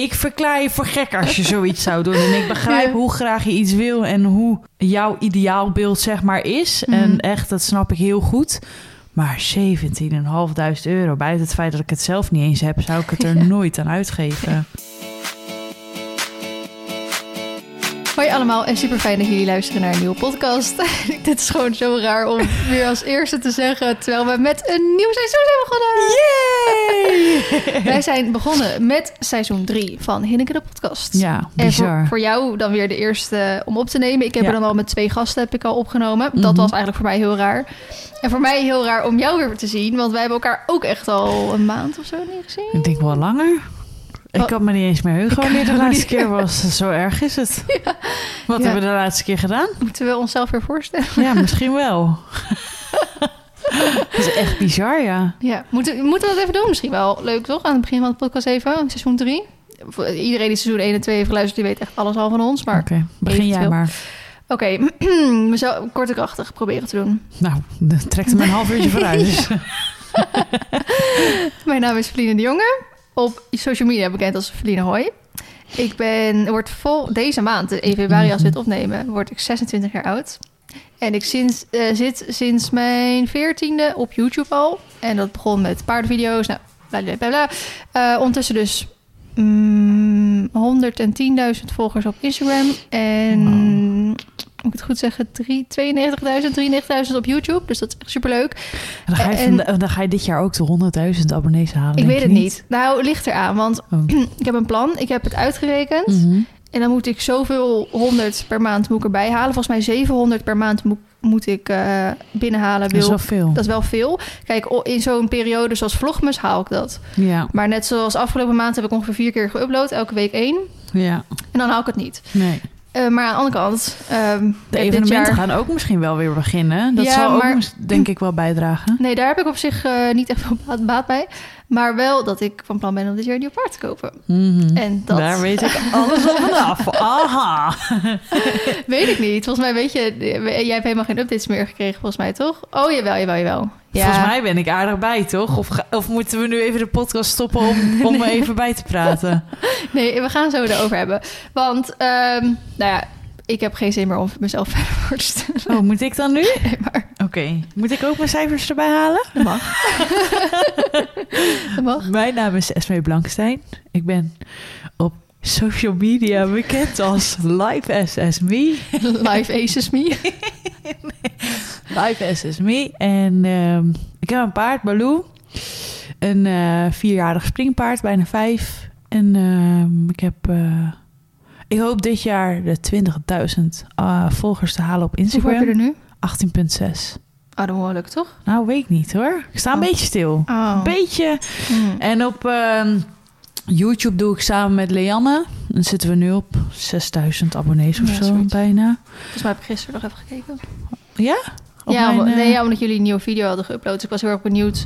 Ik verklaar je voor gek als je zoiets zou doen. En ik begrijp Ja. hoe graag je iets wil en hoe jouw ideaalbeeld zeg maar is. Mhm. En echt, dat snap ik heel goed. Maar 17.500 euro, buiten het feit dat ik het zelf niet eens heb, zou ik het er nooit aan uitgeven. Hoi allemaal en super fijn dat jullie luisteren naar een nieuwe podcast. Dit is gewoon zo raar om weer als eerste te zeggen, terwijl we met een nieuw seizoen zijn begonnen. Yay! Wij zijn begonnen met seizoen 3 van Hinneke de podcast. Ja, En voor, voor jou dan weer de eerste om op te nemen. Ik heb Ja. er dan al met twee gasten heb ik al opgenomen. Dat Mhm. was eigenlijk voor mij heel raar. En voor mij heel raar om jou weer te zien. Want wij hebben elkaar ook echt al een maand of zo niet gezien. Ik denk wel langer. Ik Oh. kan me niet eens meer heugen wanneer de laatste keer was. Zo erg is het. Wat Ja. hebben we de laatste keer gedaan? Moeten we onszelf weer voorstellen? Ja, misschien wel. dat is echt bizar, ja. Ja, moeten, moeten we dat even doen? Misschien wel leuk toch? Aan het begin van de podcast even, seizoen 3. Iedereen die seizoen 1 en 2 heeft geluisterd, die weet echt alles al van ons. Maar Oké, begin jij maar. oké, zullen kort en krachtig proberen te doen. Nou, dat trekt hem een half uurtje vooruit. Dus. Mijn naam is Feline de Jonge. Op social media bekend als Feline Hoi. Ik ben, word vol, deze maand, in februari als we dit opnemen, word ik 26 jaar oud. En ik sinds, eh, zit sinds mijn 14e op YouTube al. En dat begon met paardenvideo's. Nou, bla bla bla. bla. Eh, ondertussen dus mm, 110.000 volgers op Instagram. En moet ik het goed zeggen, drie- 92.000, 93.000 op YouTube. Dus dat is echt superleuk. En dan, ga je En- van- dan ga je dit jaar ook de 100.000 abonnees halen. Ik weet het niet. Nou, ligt eraan. Want Oh. ik heb een plan. Ik heb het uitgerekend. Mhm. En dan moet ik zoveel 100 per maand moet ik erbij halen. Volgens mij 700 per maand moet, moet ik eh, binnenhalen. Dat is Wil. wel veel. Dat is wel veel. Kijk, in zo'n periode zoals Vlogmas haal ik dat. Ja, Maar net zoals afgelopen maand heb ik ongeveer vier keer geüpload. Elke week één. ja. En dan haal ik het niet. Nee. Eh, maar aan de andere kant... ehm, De evenementen jaar- gaan ook misschien wel weer beginnen. Dat Ja, zal maar- denk ik wel bijdragen. Nee, daar heb ik op zich eh, niet echt veel baat bij. Maar wel dat ik van plan ben om dit jaar een nieuw paard te kopen. Mhm. En dat Daar weet ik alles al vanaf. Aha. weet ik niet. Volgens mij weet je... Jij hebt helemaal geen updates meer gekregen, volgens mij, toch? Oh, jawel, jawel, jawel. Ja. Volgens mij ben ik aardig bij, toch? Of, of moeten we nu even de podcast stoppen om, om even bij te praten? Nee, we gaan zo erover hebben. Want, ehm, nou ja, ik heb geen zin meer om mezelf verder voor te stellen. Oh, moet ik dan nu? Nee, maar Oké. Moet ik ook mijn cijfers erbij halen? dat mag. dat mag. Mijn naam is Esme Blankstein. Ik ben op social media bekend als Live as Me. Live Aces Me. Live as Me. En ehm, ik heb een paard, Baloo. Een eh, vierjarig springpaard, bijna vijf. En ehm, ik heb... eh, ik hoop dit jaar de 20.000 ah, volgers te halen op Hoeveel heb je er Instagram. nu? 18,6. Oh, dat wel lukken, toch? Nou, weet ik niet hoor. Ik sta een Oh. beetje stil. Oh. Een beetje. Hmm. En op ehm, YouTube doe ik samen met Leanne. Dan zitten we nu op 6000 abonnees of Ja, zo, zoiets. bijna. Volgens mij heb ik gisteren nog even gekeken. Ja? Op ja, mijn, eh, nee, ja, omdat jullie een nieuwe video hadden geüpload. Dus ik was heel erg benieuwd.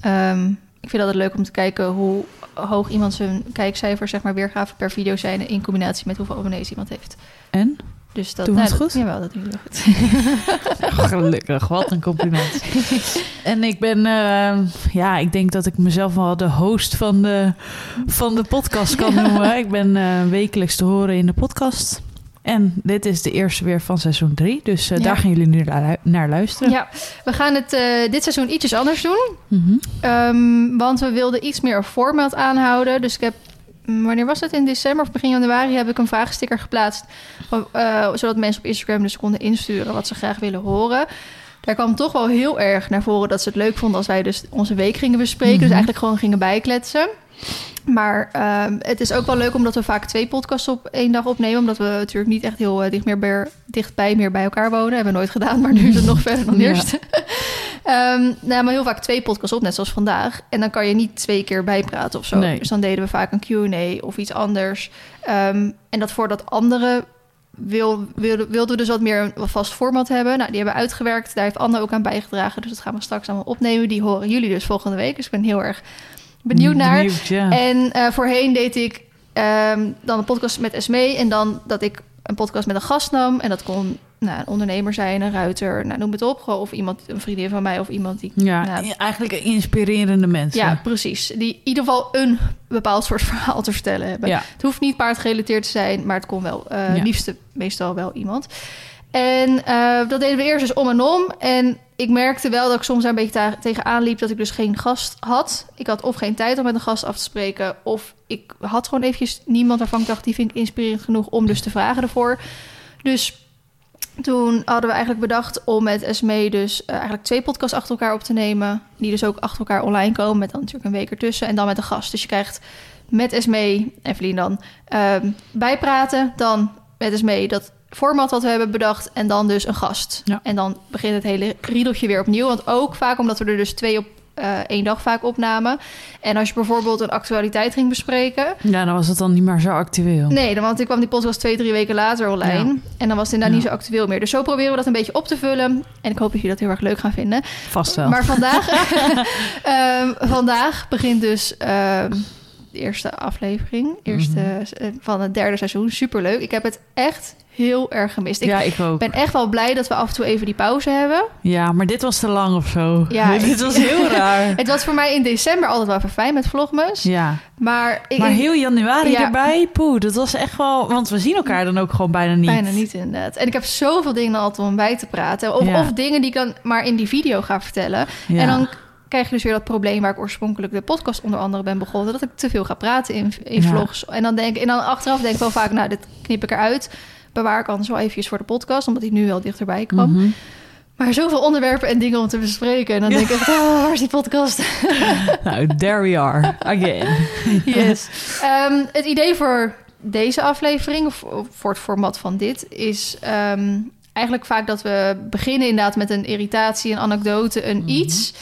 Ehm, ik vind het altijd leuk om te kijken hoe hoog iemand zijn kijkcijfers, zeg maar, weergave per video zijn. In combinatie met hoeveel abonnees iemand heeft. En? Dus dat, Doen we nou, het dat- goed? Jawel, dat doen we goed. Gelukkig, wat een compliment. en ik ben, eh, ja, ik denk dat ik mezelf wel de host van de, van de podcast kan noemen. Ik ben eh, wekelijks te horen in de podcast. En dit is de eerste weer van seizoen 3. Dus eh, Ja. daar gaan jullie nu naar, luisteren. Ja, we gaan het eh, dit seizoen ietsjes anders doen. Mhm. Ehm, want we wilden iets meer een format aanhouden. Dus ik heb, mm, wanneer was het? In december of begin januari heb ik een vraagsticker geplaatst. eh, zodat mensen op Instagram dus konden insturen wat ze graag willen horen. Daar kwam toch wel heel erg naar voren dat ze het leuk vonden als wij dus onze week gingen bespreken. Mhm. Dus eigenlijk gewoon gingen bijkletsen. Maar ehm, het is ook wel leuk omdat we vaak twee podcasts op één dag opnemen. Omdat we natuurlijk niet echt heel eh, dicht meer bij, dichtbij meer bij elkaar wonen. Hebben we nooit gedaan, maar nu is het nog verder dan Ja. eerst. Ehm, nou, maar heel vaak twee podcasts op, net zoals vandaag. En dan kan je niet twee keer bijpraten of zo. Nee. Dus dan deden we vaak een Q&A of iets anders. Ehm, en dat voor dat andere wil, wilden wilden we dus wat meer een vast format hebben. Nou, die hebben we uitgewerkt. Daar heeft Anne ook aan bijgedragen. Dus dat gaan we straks allemaal opnemen. Die horen jullie dus volgende week. Dus ik ben heel erg benieuwd naar. Benieuwd, ja. En eh, voorheen deed ik ehm, dan een podcast met Esmee. En dan dat ik een podcast met een gast nam. En dat kon nou, een ondernemer zijn, een ruiter, nou, noem het op. Of iemand, een vriendin van mij of iemand die... Ja, Nou, eigenlijk inspirerende mensen. ja, precies. Die in ieder geval een bepaald soort verhaal te vertellen hebben. Ja. Het hoeft niet paardgerelateerd te zijn, maar het kon wel. eh Ja. Liefste meestal wel iemand. En eh, dat deden we eerst dus om en om. En ik merkte wel dat ik soms een beetje tegenaan liep... dat ik dus geen gast had. Ik had of geen tijd om met een gast af te spreken... of ik had gewoon eventjes niemand waarvan ik dacht... die vind ik inspirerend genoeg om dus te vragen ervoor. Dus toen hadden we eigenlijk bedacht om met Esmee dus eh, eigenlijk twee podcasts achter elkaar op te nemen. Die dus ook achter elkaar online komen, met dan natuurlijk een week ertussen. En dan met een gast. Dus je krijgt met Esmee, Evelien dan, ehm, bijpraten. Dan met Esmee dat format wat we hebben bedacht. En dan dus een gast. Ja. En dan begint het hele riedeltje weer opnieuw. Want ook vaak omdat we er dus twee op eh, één dag vaak opnamen. En als je bijvoorbeeld een actualiteit ging bespreken... Ja, dan was het dan niet meer zo actueel. Nee, dan, want ik kwam die podcast twee, drie weken later online. Ja. En dan was het inderdaad Ja. niet zo actueel meer. Dus zo proberen we dat een beetje op te vullen. En ik hoop dat jullie dat heel erg leuk gaan vinden. Vast wel. Maar vandaag, ehm, vandaag begint dus ehm, de eerste aflevering. Eerste, Mhm. eh, van het derde seizoen. Superleuk. Ik heb het echt heel erg gemist. Ik ja, ik ook. ben echt wel blij dat we af en toe even die pauze hebben. Ja, maar dit was te lang of zo. Ja, dit ik- was heel raar. Het was voor mij in december altijd wel even fijn met Vlogmas. Ja, Maar, ik, maar heel januari Ja. erbij, poeh, dat was echt wel... Want we zien elkaar dan ook gewoon bijna niet. Bijna niet inderdaad. En ik heb zoveel dingen altijd om bij te praten. Of, Ja. of dingen die ik dan maar in die video ga vertellen. Ja. En dan krijg je dus weer dat probleem waar ik oorspronkelijk de podcast onder andere ben begonnen. Dat ik te veel ga praten in, in Ja. vlogs. En dan, denk, en dan achteraf denk ik wel vaak, nou, dit knip ik eruit. Bewaar ik anders wel eventjes voor de podcast, omdat die nu wel dichterbij kwam. Mhm. Maar zoveel onderwerpen en dingen om te bespreken. En dan denk ik echt, oh, waar is die podcast? Nou, there we are, again. Yes. Ehm, het idee voor deze aflevering, of of voor het format van dit, is ehm, eigenlijk vaak dat we beginnen inderdaad met een irritatie, een anekdote, een Mhm. iets.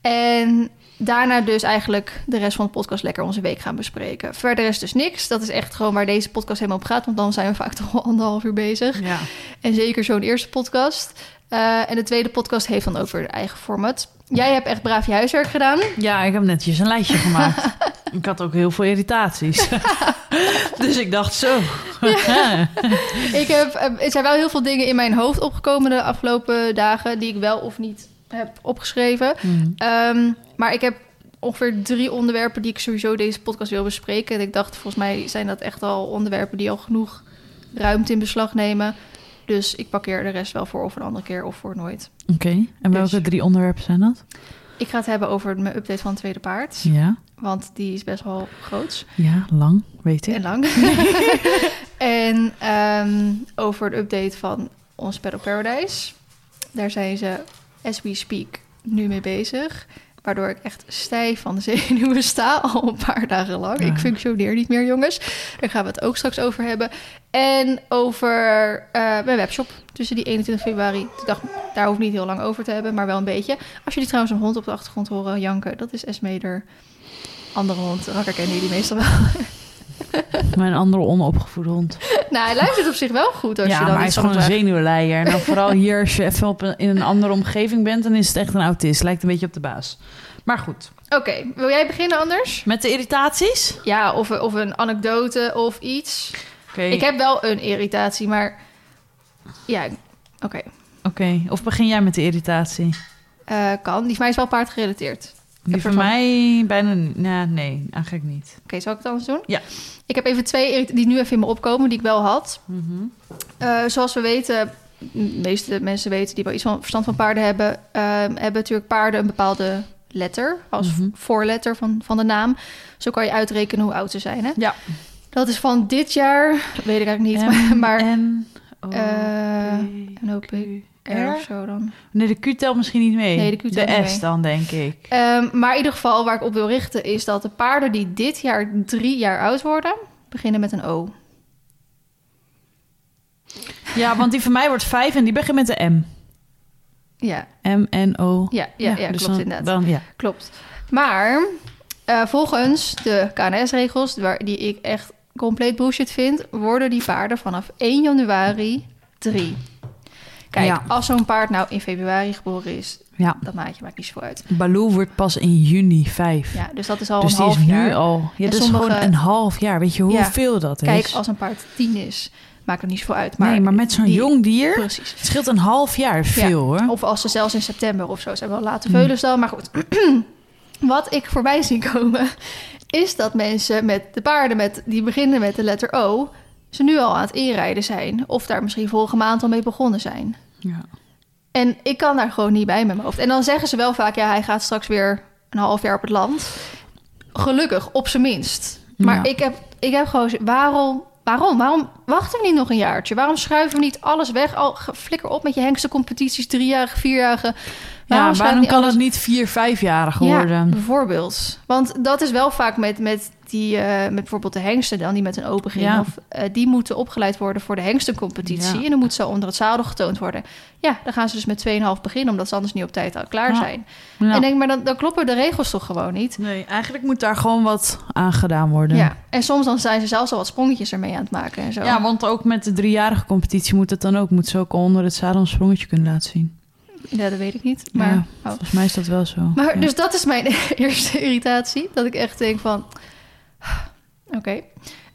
En daarna dus eigenlijk de rest van de podcast lekker onze week gaan bespreken. Verder is dus niks. Dat is echt gewoon waar deze podcast helemaal op gaat, want dan zijn we vaak toch al anderhalf uur bezig. Ja. En zeker zo'n eerste podcast. Eh, en de tweede podcast heeft dan ook weer een eigen format. Jij hebt echt braaf je huiswerk gedaan. ja, ik heb netjes een lijstje gemaakt. ik had ook heel veel irritaties. dus ik dacht zo. Ik heb, eh, er zijn wel heel veel dingen in mijn hoofd opgekomen de afgelopen dagen... die ik wel of niet heb opgeschreven. Mhm. Ehm, maar ik heb ongeveer drie onderwerpen die ik sowieso deze podcast wil bespreken. En ik dacht, volgens mij zijn dat echt al onderwerpen die al genoeg ruimte in beslag nemen. Dus ik parkeer de rest wel voor of een andere keer of voor nooit. Oké, en welke Dus- drie onderwerpen zijn dat? Ik ga het hebben over mijn update van het tweede paard. Ja, Want die is best wel groot ja, lang, weet ik. en lang. en ehm, over de update van ons of Paradise. Daar zijn ze, as we speak, nu mee bezig. Waardoor ik echt stijf van de zenuwen sta, al een paar dagen lang. Ja. Ik functioneer niet meer, jongens. Daar gaan we het ook straks over hebben. En over eh, mijn webshop tussen die 21 februari. Daar hoef ik niet heel lang over te hebben, maar wel een beetje. Als jullie trouwens een hond op de achtergrond horen janken, dat is Esmeder. Andere hond, Rakker kennen jullie meestal wel. Mijn andere onopgevoede hond. nou, hij luistert op zich wel goed als ja, je dan maar hij is gewoon een zenuwleier. En dan vooral hier, als je even op een, in een andere omgeving bent, dan is het echt een autist. Lijkt een beetje op de baas. Maar goed. Oké, wil jij beginnen anders? Met de irritaties? Ja, of, of een anekdote of iets. Oké. Ik heb wel een irritatie, maar... Ja, oké. Oké, of begin jij met de irritatie? Eh, kan. Die van mij is wel paardgerelateerd. Die ervan- mij bijna... Nou, nee, eigenlijk niet. Oké, zal ik het anders doen? Ja. Ik heb even twee die nu even in me opkomen, die ik wel had. Mhm. Eh, zoals we weten, de meeste mensen weten die wel iets van verstand van paarden hebben, ehm, hebben natuurlijk paarden een bepaalde letter als Mhm. voorletter van, van de naam. Zo kan je uitrekenen hoe oud ze zijn. Hè? Ja. Dat is van dit jaar, weet ik eigenlijk niet, maar, maar N, O, Eh, P, en Q, R of zo dan. Nee, de Q telt misschien niet mee. Nee, de Q telt de niet S mee. dan, denk ik. Ehm, maar in ieder geval waar ik op wil richten is dat de paarden die dit jaar drie jaar oud worden, beginnen met een O. Ja, want die van mij wordt vijf en die begint met de M. Ja, M, N, O. ja, ja, ja, dus klopt dan, inderdaad. Dan, ja. Klopt. Maar eh, volgens de KNS-regels, die ik echt compleet bullshit vind, worden die paarden vanaf 1 januari 3. Kijk, Ja. als zo'n paard nou in februari geboren is, ja. dat maatje maakt niet zoveel uit. Baloo wordt pas in juni vijf. Ja, dus dat is al dus een die half is jaar. nu al... Ja, En dat is gewoon een half jaar. Weet je Ja. hoeveel dat is? Kijk, als een paard 10 is, maakt het niet zoveel uit. Maar nee, maar met zo'n die- jong dier, Precies. het scheelt een half jaar veel hoor. Of als ze zelfs in september of zo zijn wel late Hmm. veulens dan. Maar goed, wat ik voorbij zie komen... is dat mensen met de paarden met, die beginnen met de letter O... ze nu al aan het inrijden zijn. Of daar misschien vorige maand al mee begonnen zijn. Ja. En ik kan daar gewoon niet bij met mijn hoofd. En dan zeggen ze wel vaak... ja, hij gaat straks weer een half jaar op het land. Gelukkig, op zijn minst. Maar Ja. ik, heb, ik heb gewoon... Waarom, waarom? Waarom wachten we niet nog een jaartje? Waarom schuiven we niet alles weg? Al flikker op met je hengstencompetities, driejarige, vierjarige. Ja, waarom kan het niet vier, vijfjarig Ja, worden? bijvoorbeeld. Want dat is wel vaak met, met, die, eh, met bijvoorbeeld de hengsten dan, die met een open gym. Ja. Of, eh, die moeten opgeleid worden voor de hengstencompetitie. Ja. En dan moet ze onder het zadel getoond worden. Ja, dan gaan ze dus met 2,5 beginnen, omdat ze anders niet op tijd al klaar zijn. En denk, maar dan, dan kloppen de regels toch gewoon niet? Nee, eigenlijk moet daar gewoon wat aan gedaan worden. Ja. En soms dan zijn ze zelfs al wat sprongetjes ermee aan het maken en zo. Ja, want ook met de driejarige competitie moet het dan ook. Moet ze ook onder het zadel een sprongetje kunnen laten zien. Ja, dat weet ik niet. Maar, Ja, oh. Volgens mij is dat wel zo. Maar Ja. dus dat is mijn eerste irritatie. Dat ik echt denk van... Oké.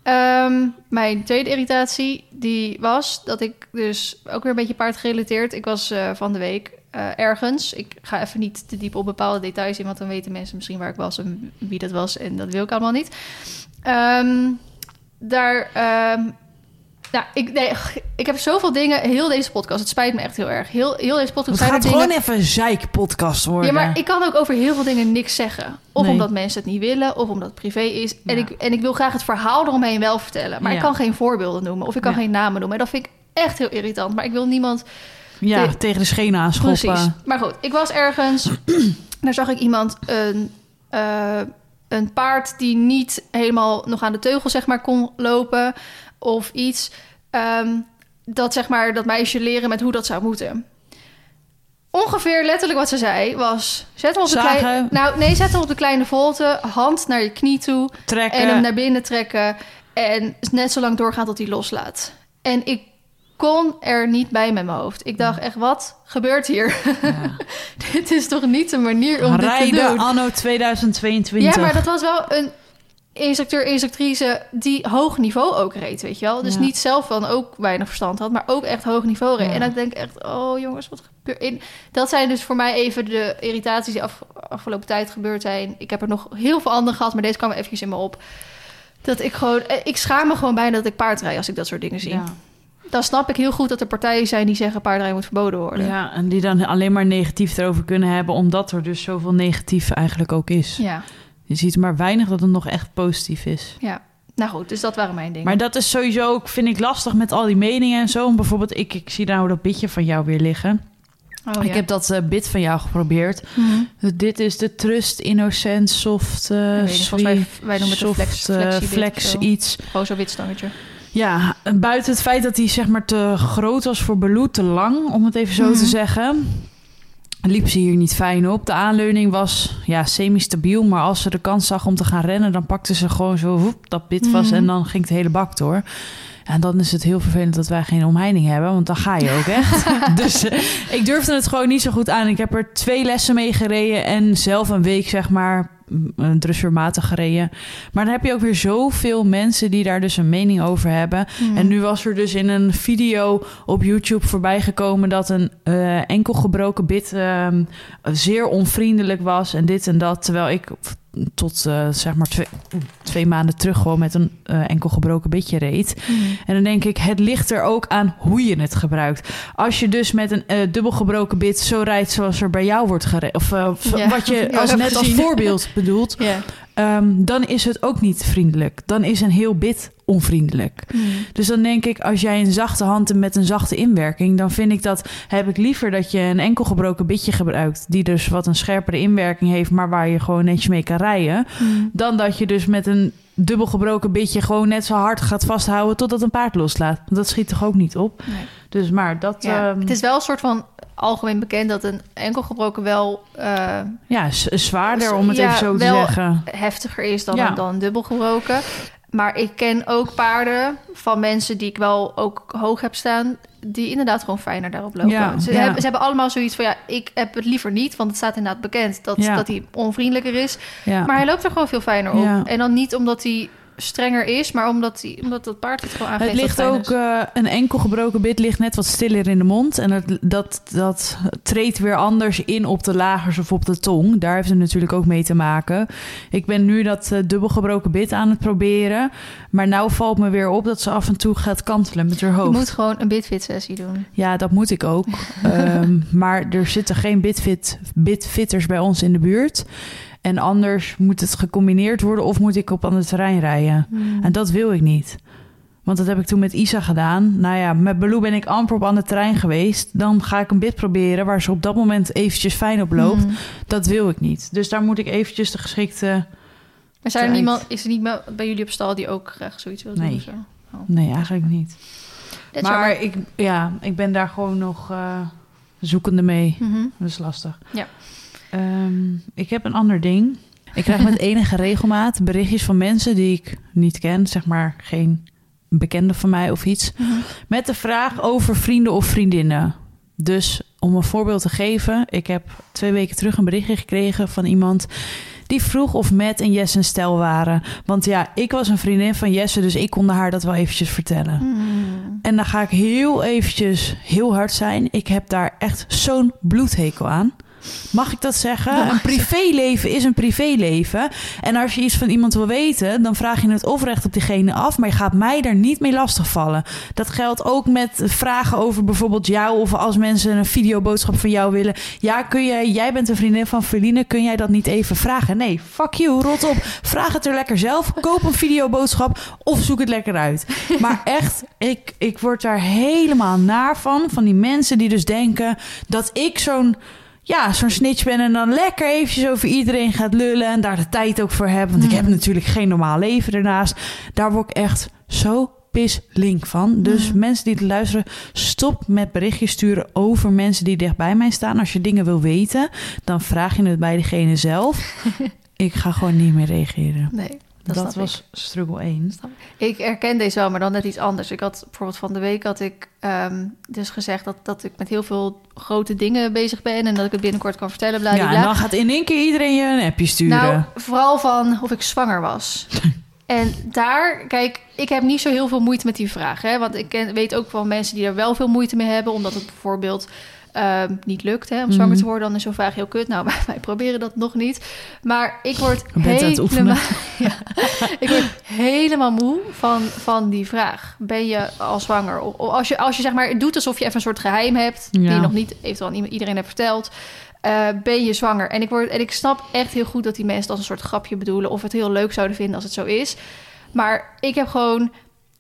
Ehm, mijn tweede irritatie, die was dat ik dus ook weer een beetje paardgerelateerd. Ik was eh, van de week eh, ergens. Ik ga even niet te diep op bepaalde details in... want dan weten mensen misschien waar ik was en wie dat was. En dat wil ik allemaal niet. Ehm, daar... ehm, nou, ik, nee, ik heb zoveel dingen... Heel deze podcast, het spijt me echt heel erg. Heel, heel deze podcast Het gaat dingen... gewoon even een zeik-podcast worden. Ja, maar ik kan ook over heel veel dingen niks zeggen. Of Nee. omdat mensen het niet willen, of omdat het privé is. En, ik, en ik wil graag het verhaal eromheen wel vertellen. Maar Ja. ik kan geen voorbeelden noemen, of ik kan geen namen noemen. En dat vind ik echt heel irritant. Maar ik wil niemand... Ja, de- tegen de schenen aanschoppen. Precies. Maar goed, ik was ergens. daar zag ik iemand een, eh, een paard die niet helemaal nog aan de teugel zeg maar, kon lopen. Of iets. Ehm, dat zeg maar dat meisje leren met hoe dat zou moeten. Ongeveer letterlijk wat ze zei was... Zet hem op de kleine... Nou, nee, zet hem op de kleine volte. Hand naar je knie toe. Trekken. En hem naar binnen trekken. En net zo lang doorgaan tot hij loslaat. En ik kon er niet bij met mijn hoofd. Ik dacht echt, wat gebeurt hier? Ja. dit is toch niet de manier om dit te Rijden doen? anno 2022. Ja, maar dat was wel een instructeur, instructrice die hoog niveau ook reed, weet je wel. Dus Ja. niet zelf dan ook weinig verstand had, maar ook echt hoog niveau reed. Ja. En dan denk ik echt, oh jongens, wat gebeurt... In... Dat zijn dus voor mij even de irritaties die af, afgelopen tijd gebeurd zijn. Ik heb er nog heel veel andere gehad, maar deze kwam eventjes in me op. Dat ik gewoon... eh, Ik schaam me gewoon bijna dat ik paardrij als ik dat soort dingen zie. Ja. Dan snap ik heel goed dat er partijen zijn die zeggen paardrijden moet verboden worden. ja, en die dan alleen maar negatief erover kunnen hebben... omdat er dus zoveel negatief eigenlijk ook is. ja. Je ziet maar weinig dat het nog echt positief is. ja. Nou goed, dus dat waren mijn dingen. Maar dat is sowieso ook, vind ik, lastig met al die meningen en zo. Bijvoorbeeld, ik, ik zie nou dat bitje van jou weer liggen. Oh, ik ja. heb dat eh, bit van jou geprobeerd. Mhm. Dit is de Trust Innocent Soft eh volgens mij- Sweet- wij noemen het een flex- soft, eh, flex iets. Gewoon zo'n wit stangetje. Ja, buiten het feit dat hij zeg maar te groot was voor Baloo, te lang, om het even zo Mhm. te zeggen, liep ze hier niet fijn op. De aanleuning was ja, semi-stabiel, maar als ze de kans zag om te gaan rennen, dan pakte ze gewoon zo woep, dat bit vast Mhm. en dan ging de hele bak door. En dan is het heel vervelend dat wij geen omheining hebben, want dan ga je ook echt. dus eh, ik durfde het gewoon niet zo goed aan. Ik heb er twee lessen mee gereden en zelf een week, zeg maar, dressuurmatig gereden. Maar dan heb je ook weer zoveel mensen die daar dus een mening over hebben. Mhm. En nu was er dus in een video op YouTube voorbij gekomen dat een eh, enkel gebroken bit ehm, zeer onvriendelijk was en dit en dat. Terwijl ik tot eh, zeg maar twee, twee maanden terug gewoon met een eh, enkel gebroken bitje reed. Mhm. En dan denk ik, het ligt er ook aan hoe je het gebruikt. Als je dus met een eh, dubbel gebroken bit zo rijdt zoals er bij jou wordt gereden, of Ja. wat je als net als voorbeeld bedoelt. Ehm, dan is het ook niet vriendelijk. Dan is een heel bit onvriendelijk. Mhm. Dus dan denk ik, als jij een zachte hand hebt met een zachte inwerking, dan vind ik dat heb ik liever dat je een enkel gebroken bitje gebruikt, die dus wat een scherpere inwerking heeft, maar waar je gewoon netjes mee kan rijden, Mhm. dan dat je dus met een dubbel gebroken bitje gewoon net zo hard gaat vasthouden totdat een paard loslaat. Want dat schiet toch ook niet op. Nee. Dus maar dat, Ja. ehm, Het is wel een soort van algemeen bekend dat een enkel gebroken wel eh, ja, zwaarder om het Ja, even zo te wel- zeggen. heftiger is dan, Ja. dan een dubbel gebroken. Maar ik ken ook paarden van mensen die ik wel ook hoog heb staan... die inderdaad gewoon fijner daarop lopen. Ja, ze, ja. Hebben, ze hebben allemaal zoiets van... ja, ik heb het liever niet, want het staat inderdaad bekend... dat, Ja. dat hij onvriendelijker is. Maar hij loopt er gewoon veel fijner op. En dan niet omdat hij strenger is, maar omdat, die, omdat dat paard het gewoon aangeeft. Het ligt ook, is. eh, een enkel gebroken bit ligt net wat stiller in de mond. En dat, dat, dat treedt weer anders in op de lagers of op de tong. Daar heeft het natuurlijk ook mee te maken. Ik ben nu dat eh, dubbel gebroken bit aan het proberen. Maar nou valt me weer op dat ze af en toe gaat kantelen met haar Je hoofd. moet gewoon een bitfit sessie doen. Ja, dat moet ik ook. Ehm, maar er zitten geen bitfit, bitfitters bij ons in de buurt. En anders moet het gecombineerd worden of moet ik op ander terrein rijden. En dat wil ik niet. Want dat heb ik toen met Isa gedaan. Nou ja, met Baloo ben ik amper op ander terrein geweest. Dan ga ik een bit proberen waar ze op dat moment eventjes fijn op loopt. Mm. Dat wil ik niet. Dus daar moet ik eventjes de geschikte... Maar zijn er niemand, is er niet bij jullie op stal die ook graag zoiets wil doen? Nee. zo? Oh. Nee, eigenlijk niet. Dat maar jammer. ik, ja, ik ben daar gewoon nog eh, zoekende mee. Mhm. Dat is lastig. Ja. Ehm, ik heb een ander ding. Ik krijg met enige regelmaat berichtjes van mensen die ik niet ken, zeg maar geen bekende van mij of iets, Mhm. met de vraag over vrienden of vriendinnen. Dus om een voorbeeld te geven, ik heb twee weken terug een berichtje gekregen van iemand die vroeg of Matt en Jesse een stel waren. Want ja, ik was een vriendin van Jesse, dus ik kon haar dat wel eventjes vertellen. Mm. En dan ga ik heel eventjes heel hard zijn. Ik heb daar echt zo'n bloedhekel aan. Mag ik dat zeggen? Dat een privéleven is een privéleven. En als je iets van iemand wil weten, dan vraag je het of recht op diegene af. Maar je gaat mij daar niet mee lastigvallen. Dat geldt ook met vragen over bijvoorbeeld jou. Of als mensen een videoboodschap van jou willen. Ja, kun jij, jij bent een vriendin van Feline. Kun jij dat niet even vragen? Nee, fuck you, rot op. Vraag het er lekker zelf. Koop een videoboodschap of zoek het lekker uit. Maar echt, ik, ik word daar helemaal naar van. Van die mensen die dus denken dat ik zo'n ja, zo'n snitch ben en dan lekker eventjes over iedereen gaat lullen en daar de tijd ook voor heb. Want ik heb natuurlijk geen normaal leven ernaast. Daar word ik echt zo pislink van. Dus mensen die het luisteren, stop met berichtjes sturen over mensen die dichtbij mij staan. Als je dingen wil weten, dan vraag je het bij degene zelf. ik ga gewoon niet meer reageren. Nee, dat, was struggle 1. ik. Herken deze wel, maar dan net iets anders. Ik had bijvoorbeeld van de week had ik ehm, dus gezegd dat, dat ik met heel veel grote dingen bezig ben en dat ik het binnenkort kan vertellen. Bla, Ja, en dan gaat in één keer iedereen je een appje sturen. Nou, vooral van of ik zwanger was. en daar, kijk, ik heb niet zo heel veel moeite met die vraag. Hè? Want ik ken, weet ook van mensen die er wel veel moeite mee hebben. Omdat het bijvoorbeeld ehm, niet lukt hè, om zwanger Mhm. te worden. Dan is zo'n vraag heel kut. Nou, wij, wij proberen dat nog niet. Maar ik word helemaal... ja, ik word helemaal moe van, van die vraag. Ben je al zwanger? Of, als, je, als je zeg maar doet alsof je even een soort geheim hebt... die je nog niet eventueel aan iedereen hebt verteld... eh, ben je zwanger? En ik, word, en ik snap echt heel goed dat die mensen het als een soort grapje bedoelen... of het heel leuk zouden vinden als het zo is. Maar ik heb gewoon...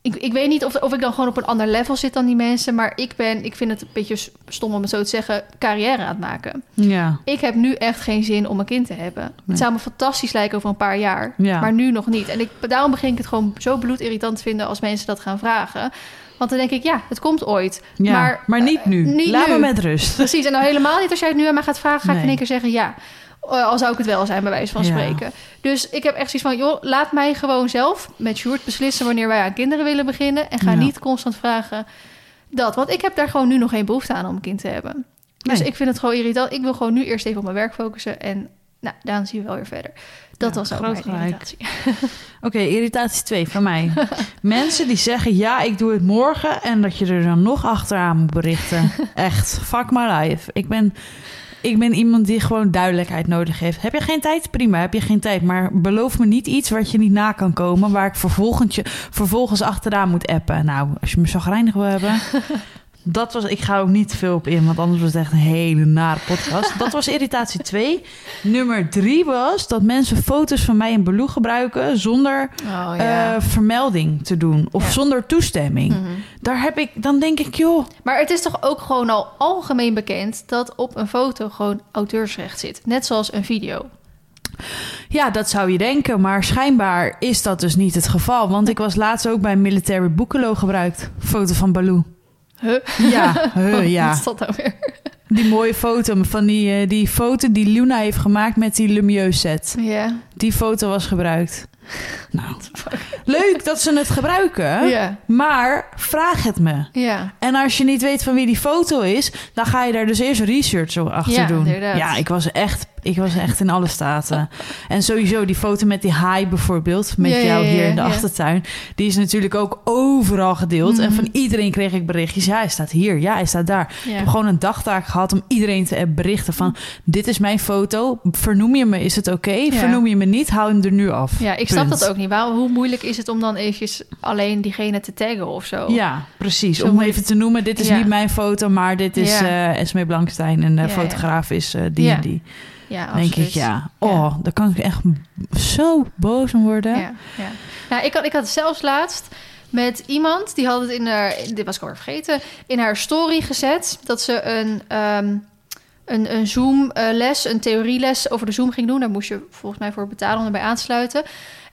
Ik, ik weet niet of, of ik dan gewoon op een ander level zit dan die mensen... maar ik ben, ik vind het een beetje stom om het zo te zeggen... carrière aan het maken. Ja, Ik heb nu echt geen zin om een kind te hebben. Nee. Het zou me fantastisch lijken over een paar jaar. Ja. Maar nu nog niet. En ik, daarom begin ik het gewoon zo bloedirritant te vinden als mensen dat gaan vragen. Want dan denk ik, ja, het komt ooit. ja. Maar, Maar, niet eh, nu. niet Laat nu. me met rust. Precies, en nou helemaal niet als jij het nu aan mij gaat vragen, ga ik in één keer zeggen ja. Eh, Al zou ik het wel zijn, bij wijze van Ja. spreken. Dus ik heb echt zoiets van, joh, laat mij gewoon zelf met Sjoerd beslissen wanneer wij aan kinderen willen beginnen. En ga Ja. niet constant vragen dat. Want ik heb daar gewoon nu nog geen behoefte aan om een kind te hebben. Dus Nee. ik vind het gewoon irritant. Ik wil gewoon nu eerst even op mijn werk focussen. En nou, dan zien we wel weer verder. Dat Ja, was ook groot mijn irritatie. Oké, irritatie 2 van mij. Mensen die zeggen ja, ik doe het morgen en dat je er dan nog achteraan moet berichten. Echt, fuck my life. Ik ben, ik ben iemand die gewoon duidelijkheid nodig heeft. Heb je geen tijd? Prima, heb je geen tijd. Maar beloof me niet iets wat je niet na kan komen, waar ik vervolgens, vervolgens achteraan moet appen. Nou, als je me chagrijnig wil hebben. Dat was, ik ga ook niet veel op in, want anders was het echt een hele nare podcast. Dat was irritatie 2. Nummer 3 was dat mensen foto's van mij in Baloo gebruiken zonder Oh eh, vermelding te doen of Ja. zonder toestemming. Mhm. Daar heb ik, dan denk ik, joh, Maar het is toch ook gewoon al algemeen bekend dat op een foto gewoon auteursrecht zit. Net zoals een video. ja, dat zou je denken, maar schijnbaar is dat dus niet het geval. Want ik was laatst ook bij Military Boekelo gebruikt, foto van Baloo. Huh? Ja, huh, ja. Wat is dat nou weer? Die mooie foto van die, eh, die foto die Luna heeft gemaakt met die Lumieux set. Ja. Die foto was gebruikt. Nou, leuk dat ze het gebruiken, Ja. maar vraag het me. Ja. En als je niet weet van wie die foto is, dan ga je daar dus eerst research achter Ja, doen. inderdaad. Ja, ik was echt Ik was echt in alle staten. En sowieso die foto met die haai bijvoorbeeld, met Ja, jou hier in de achtertuin, die is natuurlijk ook overal gedeeld. En Mhm. van iedereen kreeg ik berichtjes. Ja, hij staat hier. Ja, hij staat daar. Ik heb gewoon een dagtaak gehad om iedereen te berichten van... dit is mijn foto, vernoem je me, is het oké? Vernoem je me niet, hou hem er nu af. Ja, ik snap dat ook niet. Waarom, hoe moeilijk is het om dan eventjes alleen diegene te taggen of zo? Ja, precies. Zo Om even te noemen, dit is niet mijn foto... maar dit is Ja. eh Esme Blankstein en de Ja, ja. fotograaf is eh, die Ja. en die. Ja denk ik, ja, oh, daar kan ik echt zo boos om worden. Ja, ja. Nou, ik, had, ik had zelfs laatst met iemand, die had het in haar, dit was ik alweer vergeten, in haar story gezet dat ze een, ehm, een, een Zoom-les, een theorieles over de Zoom ging doen. Daar moest je volgens mij voor betalen om erbij aan te sluiten.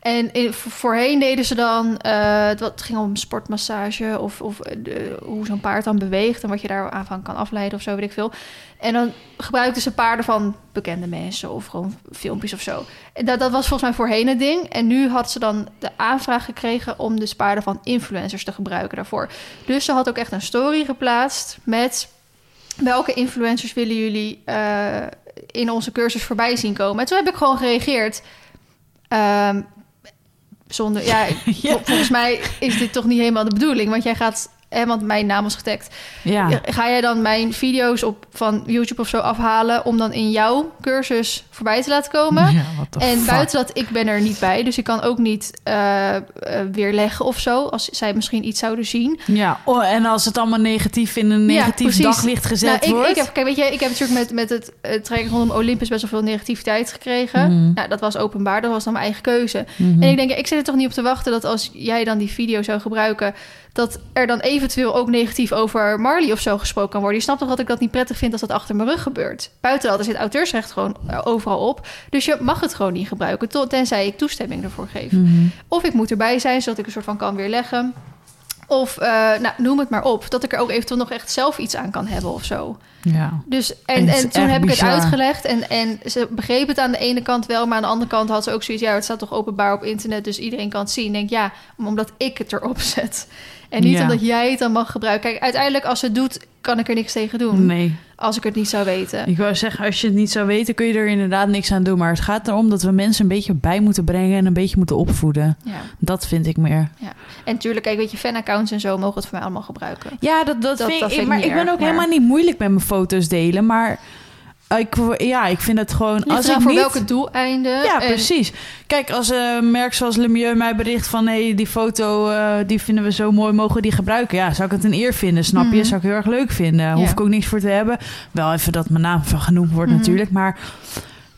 En voorheen deden ze dan, eh, het ging om sportmassage of, of eh, hoe zo'n paard dan beweegt en wat je daar aan van kan afleiden of zo, weet ik veel. En dan gebruikten ze paarden van bekende mensen of gewoon filmpjes of zo. En dat, dat was volgens mij voorheen het ding. En nu had ze dan de aanvraag gekregen om dus paarden van influencers te gebruiken daarvoor. Dus ze had ook echt een story geplaatst met welke influencers willen jullie eh, in onze cursus voorbij zien komen. En toen heb ik gewoon gereageerd. Ehm, zonder, ja, Ja. vol- volgens mij is dit toch niet helemaal de bedoeling. Want jij gaat, want mijn naam was getagd. Ja. Ga jij dan mijn video's op, van YouTube of zo afhalen... om dan in jouw cursus voorbij te laten komen? Ja, En fuck. buiten dat, ik ben er niet bij. Dus ik kan ook niet eh, eh, weerleggen of zo... als zij misschien iets zouden zien. Ja, oh, en als het allemaal negatief in een negatief daglicht gezet Nou, ik, wordt. ik, heb, kijk, weet je, ik heb natuurlijk met, met het uh, trekken rondom Olympus... best wel veel negativiteit gekregen. Nou, dat was openbaar, dat was dan mijn eigen keuze. Mhm. En ik denk, ik zit er toch niet op te wachten... dat als jij dan die video zou gebruiken... dat er dan eventueel ook negatief over Marley of zo gesproken kan worden. Je snapt toch dat ik dat niet prettig vind als dat achter mijn rug gebeurt. Buiten dat, er zit auteursrecht gewoon eh, overal op. Dus je mag het gewoon niet gebruiken... tot, tenzij ik toestemming ervoor geef. Mhm. Of ik moet erbij zijn, zodat ik een soort van kan weerleggen. Of, eh, nou, noem het maar op. Dat ik er ook eventueel nog echt zelf iets aan kan hebben of zo. Ja. Dus, en, en toen heb ik het uitgelegd. En, en ze begreep het aan de ene kant wel. Maar aan de andere kant had ze ook zoiets... ja, het staat toch openbaar op internet, dus iedereen kan het zien. Ik denk, ja, omdat ik het erop zet. En niet Ja. omdat jij het dan mag gebruiken. Kijk, uiteindelijk als ze het doet, kan ik er niks tegen doen. Nee. Als ik het niet zou weten. Ik wou zeggen, als je het niet zou weten, kun je er inderdaad niks aan doen. Maar het gaat erom dat we mensen een beetje bij moeten brengen en een beetje moeten opvoeden. Ja. Dat vind ik meer. En natuurlijk, kijk, weet je, fanaccounts en zo mogen het voor mij allemaal gebruiken. Ja, dat, dat, Dat- vind dat ik. vind ik maar ik ben ook maar- helemaal niet moeilijk met mijn foto's delen. Maar ik, ja, ik vind het gewoon. Als ik voor niet, welke doeleinden. Ja, en- precies. Kijk, als een merk zoals Lemieux mij bericht van... hé, hey, die foto eh, die vinden we zo mooi, mogen we die gebruiken? Ja, zou ik het een eer vinden, snap je? Mhm. Zou ik heel erg leuk vinden. Hoef ik ook niks voor te hebben. Wel even dat mijn naam van genoemd wordt Mhm. natuurlijk, maar...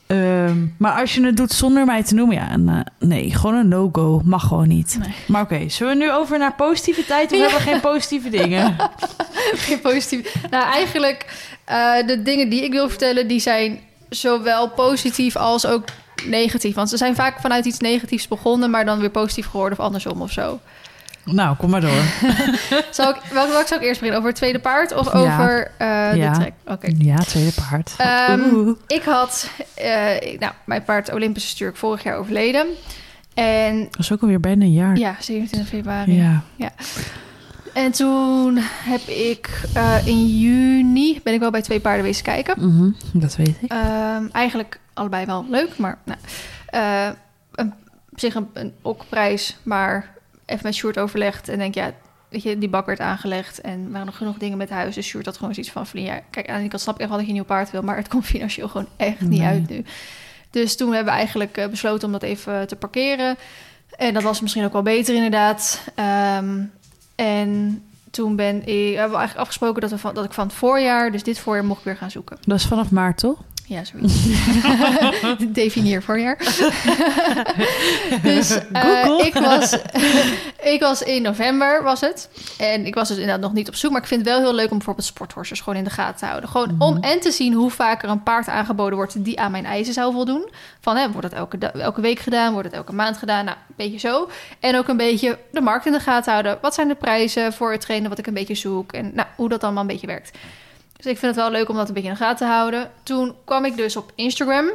ehm, maar als je het doet zonder mij te noemen, ja, en, eh, nee, gewoon een no-go. Mag gewoon niet. Nee. Maar oké, zullen we nu over naar positiviteit of Ja. hebben we geen positieve dingen? Geen positief. Nou, eigenlijk, eh, de dingen die ik wil vertellen, die zijn zowel positief als ook negatief. Want ze zijn vaak vanuit iets negatiefs begonnen, maar dan weer positief geworden of andersom of zo. nou, kom maar door. Zal ik, zou ik eerst beginnen? Over het tweede paard of Ja. over eh, Ja. de trek? Oké. Ja, tweede paard. Ehm. Ik had, eh, ik- nou, mijn paard Olympus is natuurlijk vorig jaar overleden. En Dat is ook alweer bijna een jaar. ja, 27 februari. Ja. En toen heb ik eh, in juni, ben ik wel bij twee paarden wezen kijken. Mhm, dat weet ik. Ehm, eigenlijk allebei wel leuk, maar nou, eh, een, op zich een, een okprijs, maar even met Sjoerd overlegd en denk ja, weet je, die bak werd aangelegd en waren nog genoeg dingen met huis, dus Sjoerd had gewoon zoiets van, van ja, kijk, aan ene kant snap ik echt wel dat je een nieuw paard wil, maar het komt financieel gewoon echt niet Nee. uit nu. Dus toen hebben we eigenlijk eh, besloten om dat even te parkeren. En dat was misschien ook wel beter inderdaad. Ehm, en toen ben ik, hebben we eigenlijk afgesproken dat, we van, dat ik van het voorjaar, dus dit voorjaar, mocht ik weer gaan zoeken. Dat is vanaf maart, toch? Ja, zoiets. Definieer voorjaar. dus eh, ik, was, ik was in november, was het. En ik was dus inderdaad nog niet op zoek. Maar ik vind het wel heel leuk om bijvoorbeeld sporthorses gewoon in de gaten te houden. Gewoon om en te zien hoe vaak er een paard aangeboden wordt die aan mijn eisen zou voldoen. Van, hè, wordt het elke, elke week gedaan? Wordt het elke maand gedaan? Nou, een beetje zo. En ook een beetje de markt in de gaten houden. Wat zijn de prijzen voor het trainen wat ik een beetje zoek? En nou, hoe dat allemaal een beetje werkt. Dus ik vind het wel leuk om dat een beetje in de gaten te houden. Toen kwam ik dus op Instagram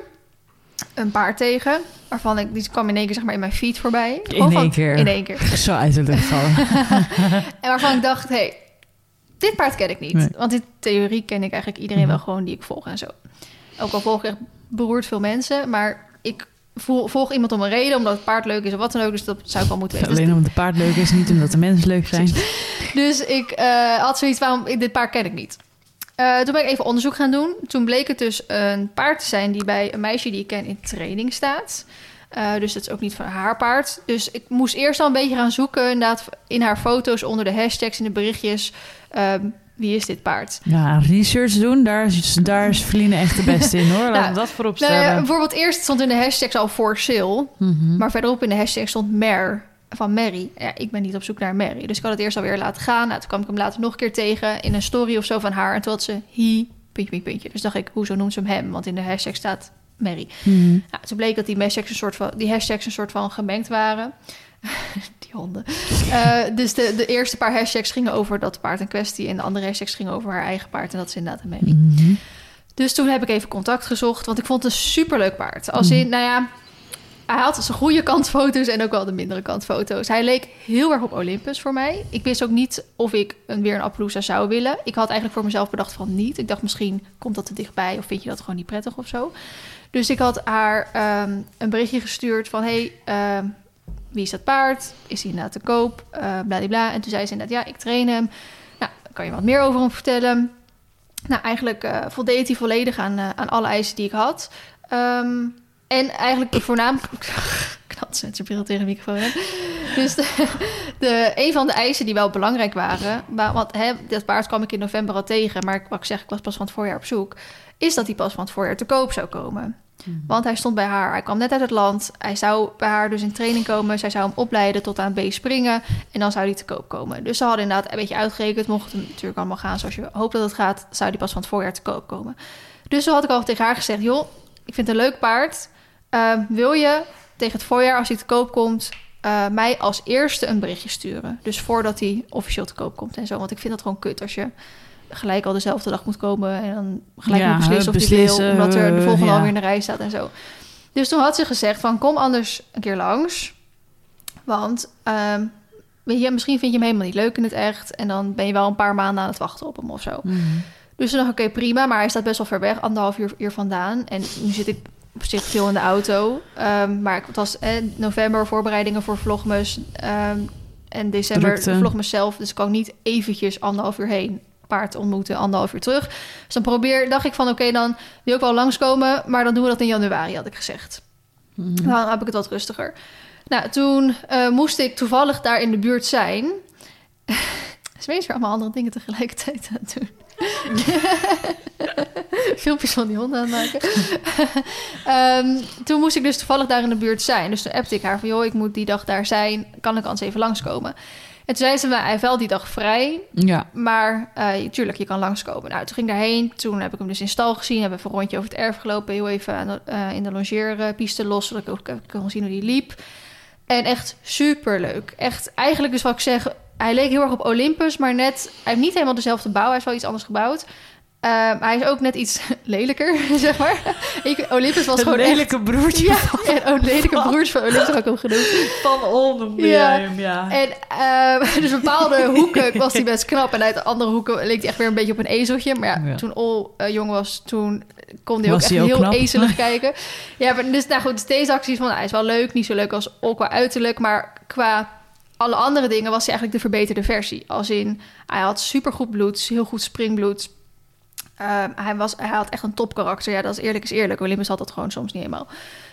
een paard tegen. Waarvan ik, die kwam in één keer zeg maar in mijn feed voorbij. In van- één keer. In één keer. Zo uit de lucht vallen. En waarvan ik dacht, hé, hey, dit paard ken ik niet. Nee. Want in theorie ken ik eigenlijk iedereen Mhm. wel gewoon die ik volg en zo. Ook al volg ik echt beroert veel mensen. Maar ik volg iemand om een reden, omdat het paard leuk is of wat dan ook. Dus dat zou ik wel moeten weten. Alleen omdat de paard leuk is, niet omdat de mensen leuk zijn. Dus ik eh, had zoiets, waarom, dit paard ken ik niet. Eh, toen ben ik even onderzoek gaan doen. Toen bleek het dus een paard te zijn die bij een meisje die ik ken in training staat. Eh, dus dat is ook niet van haar paard. Dus ik moest eerst al een beetje gaan zoeken, inderdaad, in haar foto's onder de hashtags in de berichtjes. ehm, wie is dit paard? Ja, research doen, daar is, daar is Feline echt de beste in hoor. Laten Nou, we dat voorop Nou ja, stellen. bijvoorbeeld eerst stond in de hashtags al for sale. Mhm. Maar verderop in de hashtag stond Mer van Mary. Ja, ik ben niet op zoek naar Mary. Dus ik had het eerst alweer laten gaan. Nou, toen kwam ik hem later nog een keer tegen in een story of zo van haar. En toen had ze he, puntje, puntje, puntje. Dus dacht ik, hoezo noemt ze hem hem? Want in de hashtag staat Mary. Mhm. Nou, toen bleek dat die hashtags een soort van, die hashtags een soort van gemengd waren. die honden. Eh, dus de, de eerste paar hashtags gingen over dat paard in kwestie. En de andere hashtags gingen over haar eigen paard. En dat is inderdaad een Mary. Mhm. Dus toen heb ik even contact gezocht, want ik vond het een superleuk paard. Als in, nou ja, hij had zijn goede kantfoto's en ook wel de mindere kantfoto's. Hij leek heel erg op Olympus voor mij. Ik wist ook niet of ik een, weer een Appaloosa zou willen. Ik had eigenlijk voor mezelf bedacht van niet. Ik dacht misschien komt dat te dichtbij of vind je dat gewoon niet prettig of zo. Dus ik had haar ehm, een berichtje gestuurd van... hey, ehm, wie is dat paard? Is hij inderdaad te koop? Uh, bladibla. En toen zei ze inderdaad, ja, ik train hem. Nou, kan je wat meer over hem vertellen? Nou, eigenlijk eh, voldeed hij volledig aan, eh, aan alle eisen die ik had. Ehm, en eigenlijk de voornamelijk... Knalt ze met zijn bril tegen de microfoon. Hè? Dus de, de, een van de eisen die wel belangrijk waren... Maar, want hè, dat paard kwam ik in november al tegen... maar ik, wat ik zeg, ik was pas van het voorjaar op zoek... is dat hij pas van het voorjaar te koop zou komen. Want hij stond bij haar, hij kwam net uit het land. Hij zou bij haar dus in training komen. Zij zou hem opleiden tot aan B springen. En dan zou hij te koop komen. Dus ze hadden inderdaad een beetje uitgerekend. Mocht het natuurlijk allemaal gaan zoals je hoopt dat het gaat... zou die pas van het voorjaar te koop komen. Dus toen had ik al tegen haar gezegd... joh, ik vind het een leuk paard. Uh, wil je tegen het voorjaar, als hij te koop komt... Uh, mij als eerste een berichtje sturen. Dus voordat hij officieel te koop komt en zo. Want ik vind dat gewoon kut als je gelijk al dezelfde dag moet komen... en dan gelijk Ja, moet beslissen of beslissen, wil... omdat er de eh, volgende ja. alweer in de rij staat en zo. Dus toen had ze gezegd van... kom anders een keer langs. Want ehm, weet je, misschien vind je hem helemaal niet leuk in het echt... en dan ben je wel een paar maanden aan het wachten op hem of zo. Mhm. Dus toen dacht ik, oké, prima. Maar hij staat best wel ver weg, anderhalf uur, uur vandaan. En nu zit ik op zich veel in de auto. Ehm, maar het was eh, november voorbereidingen voor Vlogmus. ehm, en december Drukte. de Vlogmus zelf. Dus ik kan niet eventjes anderhalf uur heen paard ontmoeten, anderhalf uur terug. Dus dan probeer, dacht ik van, oké, dan wil ik wel langskomen. Maar dan doen we dat in januari, had ik gezegd. Mhm. Dan heb ik het wat rustiger. Nou, toen eh, moest ik toevallig daar in de buurt zijn. Is weer allemaal andere dingen tegelijkertijd aan doen. Filmpjes van die honden aan het maken. Ehm, toen moest ik dus toevallig daar in de buurt zijn. Dus toen appte ik haar van... joh, ik moet die dag daar zijn. Kan ik anders even langskomen? En toen zei ze me... hij heeft wel die dag vrij... Ja. Maar uh, tuurlijk, je kan langskomen. Nou, toen ging ik daarheen. Toen heb ik hem dus in stal gezien. Hebben even een rondje over het erf gelopen. Heel even de, uh, in de longeerpiste los. Zodat ik ook uh, kon zien hoe die liep. En echt super leuk. Echt, eigenlijk dus wat ik zeg... Hij leek heel erg op Olympus, maar net... Hij heeft niet helemaal dezelfde bouw. Hij is wel iets anders gebouwd. Uh, hij is ook net iets lelijker, zeg maar. Ik, Olympus was Een gewoon lelijke echt... broertje. Ja, en een lelijke broers van Olympus heb ik hem genoemd. Van On Ja. hem, ja. En uh, dus bepaalde hoeken was hij best knap. En uit andere hoeken leek hij echt weer een beetje op een ezeltje. Maar ja, Ja. toen Ol uh, jong was, toen kon hij ook echt hij ook heel knap? ezelig kijken. Ja, maar dus nou goed, dus deze acties van... hij is wel leuk, niet zo leuk als Ol qua uiterlijk. Maar qua alle andere dingen was hij eigenlijk de verbeterde versie. Als in, hij had supergoed bloed, heel goed springbloed... Uh, hij, was, hij had echt een topkarakter. Ja, dat is eerlijk is eerlijk. Olympus had dat gewoon soms niet helemaal.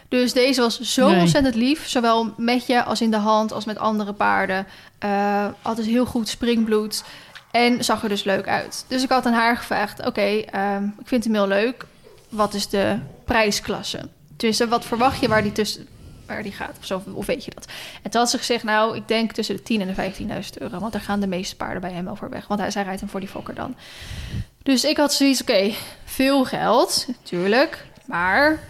Dus deze was zo Nee. ontzettend lief. Zowel met je als in de hand als met andere paarden. Uh, had dus heel goed springbloed. En zag er dus leuk uit. Dus ik had aan haar gevraagd... Oké, okay, um, ik vind hem heel leuk. Wat is de prijsklasse? Dus wat verwacht je waar die tussen waar die gaat? Of, zo, of weet je dat? En toen had ze gezegd, nou, ik denk tussen de 10.000 en de 15.000 euro. Want daar gaan de meeste paarden bij hem over weg. Want hij, zij rijdt hem voor die fokker dan. Dus ik had zoiets, oké, okay, veel geld, natuurlijk. Maar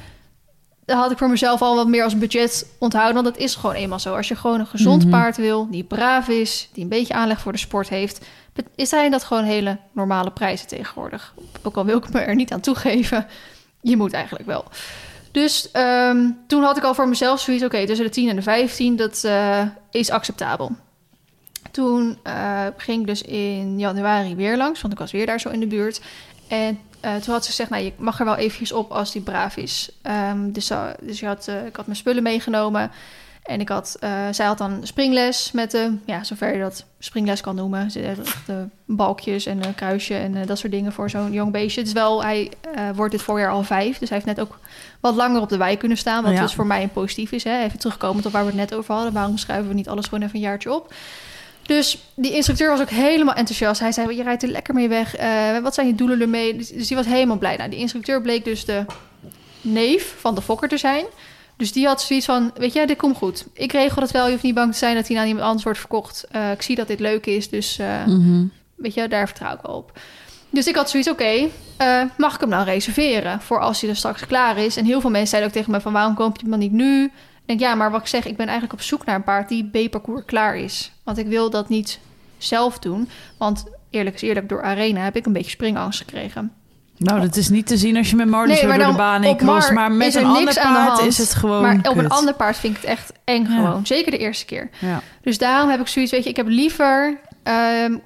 dan had ik voor mezelf al wat meer als budget onthouden. Want dat is gewoon eenmaal zo. Als je gewoon een gezond Mhm. paard wil, die braaf is, die een beetje aanleg voor de sport heeft... is zijn dat gewoon hele normale prijzen tegenwoordig. Ook al wil ik me er niet aan toegeven, je moet eigenlijk wel. Dus ehm, toen had ik al voor mezelf zoiets... oké, tussen de 10 en de 15, dat eh, is acceptabel. Toen eh, ging ik dus in januari weer langs, want ik was weer daar zo in de buurt. En eh, toen had ze gezegd, nou, je mag er wel eventjes op als die braaf is. Ehm, dus dus je had, ik had mijn spullen meegenomen. En ik had, eh, zij had dan springles met de, ja, zover je dat springles kan noemen. Eh, balkjes en een kruisje en eh, dat soort dingen voor zo'n jong beestje. Het is wel, hij wordt dit voorjaar al vijf, dus hij heeft net ook wat langer op de wei kunnen staan. Wat Ja. dus voor mij een positief is. Hè? Even terugkomend op waar we het net over hadden. Waarom schrijven we niet alles gewoon even een jaartje op? Dus die instructeur was ook helemaal enthousiast. Hij zei, je rijdt er lekker mee weg. Wat zijn je doelen ermee? Dus, dus die was helemaal blij. Nou, die instructeur bleek dus de neef van de fokker te zijn. Dus die had zoiets van, weet je, dit komt goed. Ik regel het wel, je hoeft niet bang te zijn dat hij aan iemand anders wordt verkocht. Eh, ik zie dat dit leuk is, dus eh, Mhm. weet je, daar vertrouw ik wel op. Dus ik had zoiets, oké, eh, mag ik hem dan reserveren voor als hij er straks klaar is? En heel veel mensen zeiden ook tegen me van, waarom koop je hem dan niet nu? Ik denk, ja, maar wat ik zeg, ik ben eigenlijk op zoek naar een paard die B-parcours klaar is. Want ik wil dat niet zelf doen. Want eerlijk is eerlijk, door Arena heb ik een beetje springangst gekregen. Nou, dat is niet te zien als je met Marley Nee, zo maar door de baan heen cross. Mar Maar met een ander paard is het gewoon maar op een ander paard vind ik het echt eng Ja. gewoon. Zeker de eerste keer. Ja. Dus daarom heb ik zoiets, weet je, ik heb liever ehm,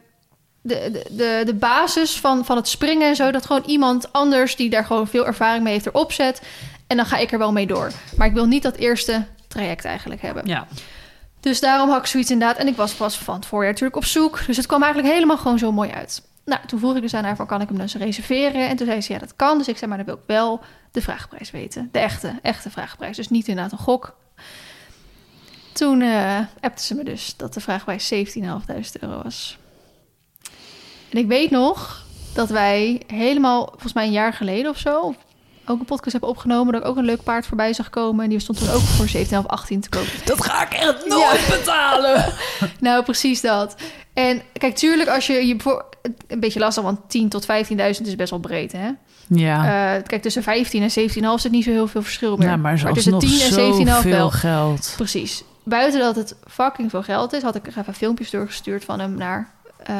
de, de, de, de basis van, van het springen en zo. Dat gewoon iemand anders die daar gewoon veel ervaring mee heeft erop zet. En dan ga ik er wel mee door. Maar ik wil niet dat eerste traject eigenlijk hebben. ja. Dus daarom had ik zoiets inderdaad. En ik was pas van het voorjaar natuurlijk op zoek. Dus het kwam eigenlijk helemaal gewoon zo mooi uit. Nou, toen vroeg ik dus aan haar van, kan ik hem dus reserveren? En toen zei ze, ja, dat kan. Dus ik zei, maar dan wil ik wel de vraagprijs weten. De echte, echte vraagprijs. Dus niet inderdaad een gok. Toen eh appte ze me dus dat de vraagprijs 17.500 euro was. En ik weet nog dat wij helemaal, volgens mij een jaar geleden of zo... ook een podcast hebben opgenomen... dat ik ook een leuk paard voorbij zag komen... en die stond toen ook voor 17.500, 18 te kopen. Dat ga ik echt nooit betalen. Nou, precies dat. En kijk, tuurlijk, als je je voor een beetje lastig, want 10 tot 15.000 is best wel breed, hè? Ja. Eh, kijk, tussen 15 en 17,5 zit niet zo heel veel verschil meer. ja, maar is tussen alsnog 10 en 17,5 zoveel wel. geld. Precies. Buiten dat het fucking veel geld is, had ik er even filmpjes doorgestuurd van hem naar, eh,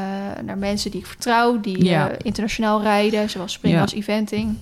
naar mensen die ik vertrouw, die Ja. eh, internationaal rijden, zoals springen Ja. als eventing.